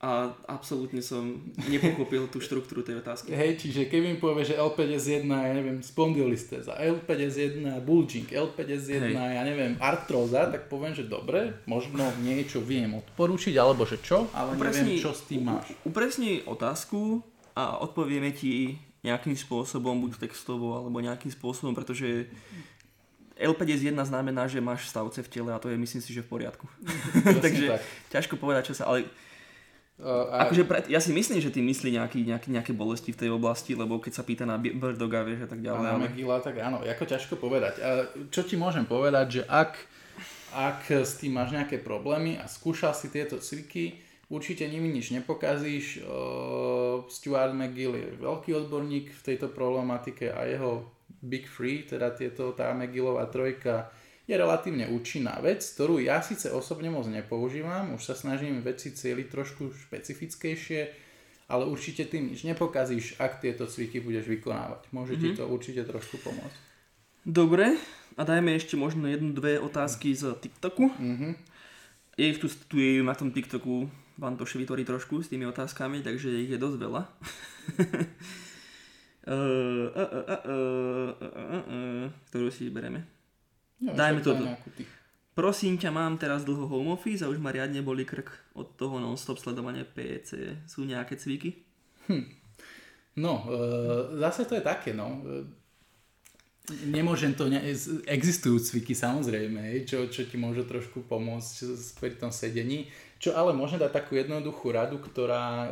[SPEAKER 2] a absolútne som nepochopil tú štruktúru tej otázky.
[SPEAKER 1] Hej, čiže keď mi povie, že L5S1 ja neviem, spondylistéza, L5S1 bulging, L5S1 Hej. ja neviem, artróza, tak poviem, že dobre, možno niečo viem odporúčiť, alebo že čo, ale upresni, neviem, čo s tým máš.
[SPEAKER 2] Upresni otázku a odpovieme ti nejakým spôsobom, buď textovo, alebo nejakým spôsobom, pretože L5S1 znamená, že máš stavce v tele a to je myslím si, že v poriadku. Takže tak. ťažko povedať, čo sa, ale Uh, a... Akože pre, ja si myslím, že ty myslí nejaký, nejaký, nejaké bolesti v tej oblasti, lebo keď sa pýta na Birdoga, vieš a tak ďalej.
[SPEAKER 1] A na Megila, tak áno, ako ťažko povedať. A čo ti môžem povedať, že ak, ak s tým máš nejaké problémy a skúšal si tieto cviky, určite nimi nič nepokazíš. Uh, Stuart McGill je veľký odborník v tejto problematike a jeho Big Free, teda tieto, tá McGillová trojka, je relatívne účinná vec, ktorú ja síce osobne moc nepoužívam, už sa snažím veci cieliť trošku špecifickejšie, ale určite tým nič nepokazíš, ak tieto cviky budeš vykonávať. Môže mm-hmm. ti mhm. to určite trošku pomôcť.
[SPEAKER 2] Dobre, a dajme ešte možno jednu, dve otázky z TikToku. Mm-hmm. Je ich tu, tu je na tom TikToku, vám to vytvorí trošku s tými otázkami, takže ich je dosť veľa. Ktorú si bereme?
[SPEAKER 1] No, Dajme to.
[SPEAKER 2] Prosím ťa, mám teraz dlho home office a už ma riadne boli krk od toho non-stop sledovania PC. Sú nejaké cviky? Hm.
[SPEAKER 1] No, e, zase to je také, no. E, nemôžem to, ne- existujú cviky samozrejme, čo, čo ti môže trošku pomôcť pri tom sedení, čo ale môžem dať takú jednoduchú radu, ktorá, e,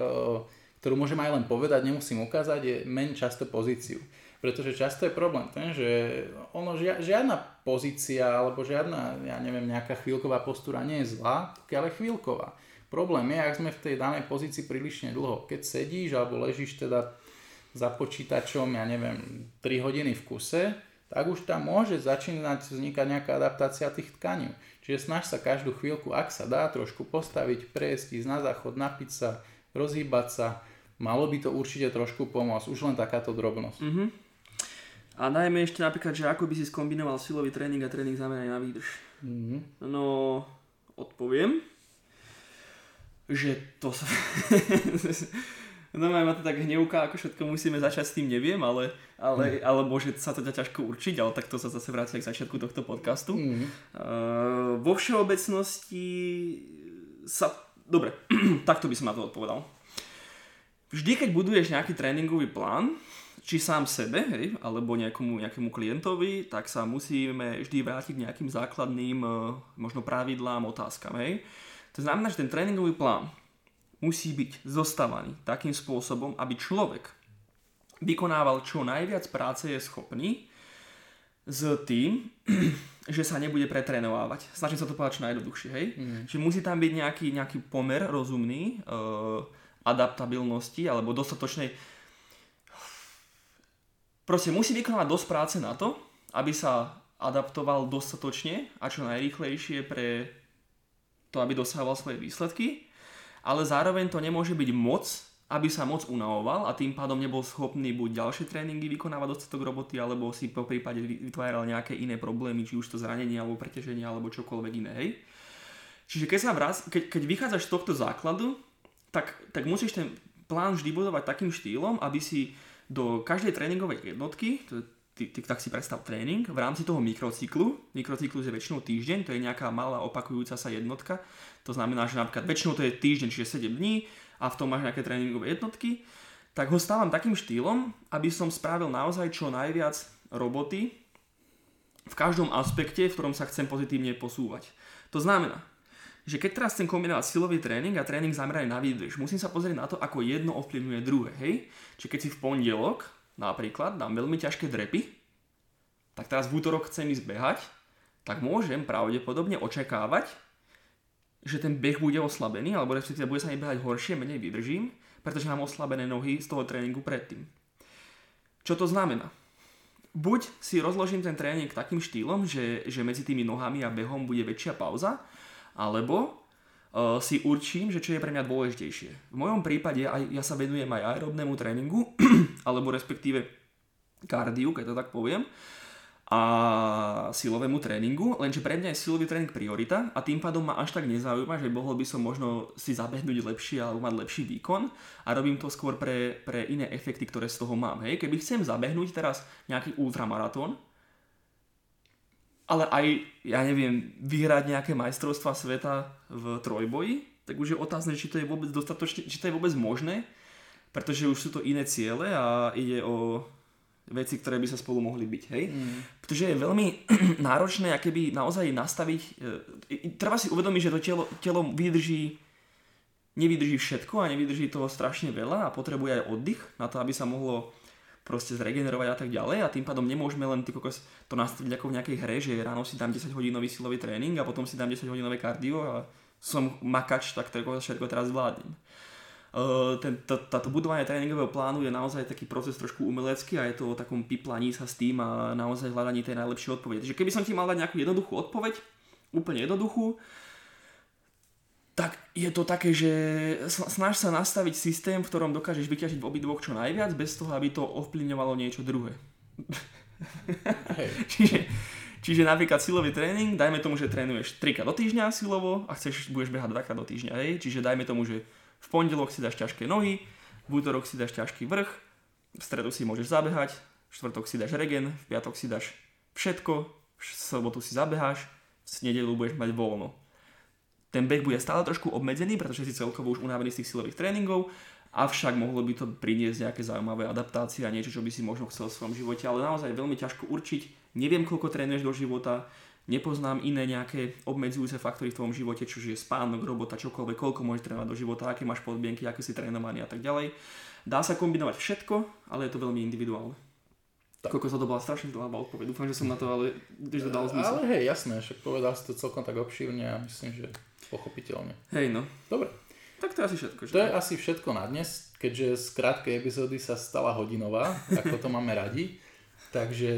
[SPEAKER 1] ktorú môžem aj len povedať, nemusím ukázať, je men často pozíciu. Pretože často je problém ten, že ono, žiadna pozícia alebo žiadna, ja neviem, nejaká chvíľková postúra nie je zlá, ale chvíľková. Problém je, ak sme v tej danej pozícii prílišne dlho. Keď sedíš alebo ležíš teda za počítačom, ja neviem, 3 hodiny v kuse, tak už tam môže začínať vznikať nejaká adaptácia tých tkaní. Čiže snaž sa každú chvíľku, ak sa dá, trošku postaviť, prejsť, ísť na záchod, napiť sa, rozhýbať sa. Malo by to určite trošku pomôcť, už len takáto drobnosť. Mm-hmm.
[SPEAKER 2] A najmä ešte napríklad, že ako by si skombinoval silový tréning a tréning zameraný na výdrž. Mm-hmm. No, odpoviem, že to sa... no ma to tak hnevká, ako všetko musíme začať s tým, neviem, ale, ale, mm. ale môže sa to ťažko určiť, ale tak to sa zase vráti k začiatku tohto podcastu. Mm. Uh, vo všeobecnosti sa... Dobre, takto by som na to odpovedal. Vždy, keď buduješ nejaký tréningový plán, či sám sebe, hej, alebo nejakomu, nejakému klientovi, tak sa musíme vždy vrátiť k nejakým základným e, možno pravidlám, otázkam. Hej. To znamená, že ten tréningový plán musí byť zostavaný takým spôsobom, aby človek vykonával čo najviac práce je schopný s tým, že sa nebude pretrénovávať. Snažím sa to povedať čo najjednoduchšie, hej? Mm. Čiže musí tam byť nejaký, nejaký pomer rozumný, uh, adaptabilnosti alebo dostatočnej Proste musí vykonávať dosť práce na to, aby sa adaptoval dostatočne a čo najrýchlejšie pre to, aby dosával svoje výsledky, ale zároveň to nemôže byť moc, aby sa moc unavoval a tým pádom nebol schopný buď ďalšie tréningy vykonávať dostatok roboty, alebo si po prípade vytváral nejaké iné problémy, či už to zranenie, alebo preťaženie, alebo čokoľvek iné. Hej? Čiže keď, sa vrác, keď, keď vychádzaš z tohto základu, tak, tak musíš ten plán vždy budovať takým štýlom, aby si do každej tréningovej jednotky, to je ty, ty, tak si predstav tréning v rámci toho mikrocyklu. Mikrocyklus je väčšinou týždeň, to je nejaká malá opakujúca sa jednotka. To znamená, že napríklad väčšinou to je týždeň, čiže 7 dní a v tom máš nejaké tréningové jednotky. Tak ho stávam takým štýlom, aby som spravil naozaj čo najviac roboty v každom aspekte, v ktorom sa chcem pozitívne posúvať. To znamená, že keď teraz chcem kombinovať silový tréning a tréning zameraný na výdrž, musím sa pozrieť na to, ako jedno ovplyvňuje druhé, hej? Čiže keď si v pondelok napríklad dám veľmi ťažké drepy, tak teraz v útorok chcem ísť behať, tak môžem pravdepodobne očakávať, že ten beh bude oslabený, alebo respektíve bude sa mi behať horšie, menej vydržím, pretože mám oslabené nohy z toho tréningu predtým. Čo to znamená? Buď si rozložím ten tréning takým štýlom, že, že medzi tými nohami a behom bude väčšia pauza, alebo uh, si určím, že čo je pre mňa dôležitejšie. V mojom prípade aj, ja sa venujem aj aerobnému tréningu, alebo respektíve kardiu, keď to tak poviem, a silovému tréningu, lenže pre mňa je silový tréning priorita a tým pádom ma až tak nezaujíma, že mohol by som možno si zabehnúť lepšie alebo mať lepší výkon a robím to skôr pre, pre iné efekty, ktoré z toho mám. Hej. Keby chcem zabehnúť teraz nejaký ultramaratón, ale aj, ja neviem, vyhrať nejaké majstrovstva sveta v trojboji, tak už je otázne, či to je vôbec dostatočne, či to je vôbec možné, pretože už sú to iné ciele a ide o veci, ktoré by sa spolu mohli byť, hej? Mm. Pretože je veľmi náročné, keby naozaj nastaviť, e, treba si uvedomiť, že to telo, telo vydrží, nevydrží všetko a nevydrží toho strašne veľa a potrebuje aj oddych na to, aby sa mohlo proste zregenerovať a tak ďalej a tým pádom nemôžeme len ty kokos to nastaviť ako v nejakej hre, že ráno si dám 10 hodinový silový tréning a potom si dám 10 hodinové kardio a som makač, tak to všetko teraz zvládnem. Táto budovanie tréningového plánu je naozaj taký proces trošku umelecký a je to o takom piplaní sa s tým a naozaj hľadaní tej najlepšej odpovede. Takže keby som ti mal dať nejakú jednoduchú odpoveď, úplne jednoduchú, tak je to také, že snaž sa nastaviť systém, v ktorom dokážeš vyťažiť v obidvoch čo najviac, bez toho, aby to ovplyvňovalo niečo druhé. Hey. čiže, čiže napríklad silový tréning, dajme tomu, že trénuješ 3 krát do týždňa silovo a chceš, budeš behať 2 krát do týždňa. Hej? Čiže dajme tomu, že v pondelok si dáš ťažké nohy, v útorok si dáš ťažký vrch, v stredu si môžeš zabehať, v štvrtok si dáš regen, v piatok si dáš všetko, v sobotu si zabeháš, v nedelu budeš mať voľno ten beh bude stále trošku obmedzený, pretože si celkovo už unavený z tých silových tréningov, avšak mohlo by to priniesť nejaké zaujímavé adaptácie a niečo, čo by si možno chcel v svojom živote, ale naozaj veľmi ťažko určiť. Neviem, koľko trénuješ do života, nepoznám iné nejaké obmedzujúce faktory v tvojom živote, čo je spánok, robota, čokoľvek, koľko môžeš trénovať do života, aké máš podmienky, aké si trénovaný a tak ďalej. Dá sa kombinovať všetko, ale je to veľmi individuálne. Tak. Koľko sa to bola strašne dlhá odpoveď. Dúfam, že som na to ale že to dal zmysel.
[SPEAKER 1] Ale hej, jasné, však povedal si to celkom tak obšírne a myslím, že pochopiteľne.
[SPEAKER 2] Hej no.
[SPEAKER 1] Dobre.
[SPEAKER 2] Tak to je asi všetko.
[SPEAKER 1] Že? To je asi všetko na dnes, keďže z krátkej epizódy sa stala hodinová, ako to máme radi. Takže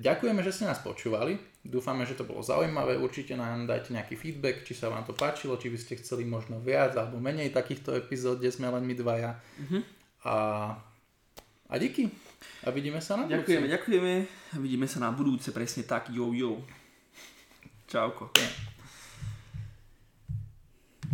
[SPEAKER 1] ďakujeme, že ste nás počúvali. Dúfame, že to bolo zaujímavé. Určite nám dajte nejaký feedback, či sa vám to páčilo, či by ste chceli možno viac alebo menej takýchto epizód, kde sme len my dvaja. Uh-huh. A, a díky. A vidíme sa na
[SPEAKER 2] budúce. Ďakujeme, ďakujeme. Vidíme sa na budúce presne tak. Jo, jo. Čauko. Yeah.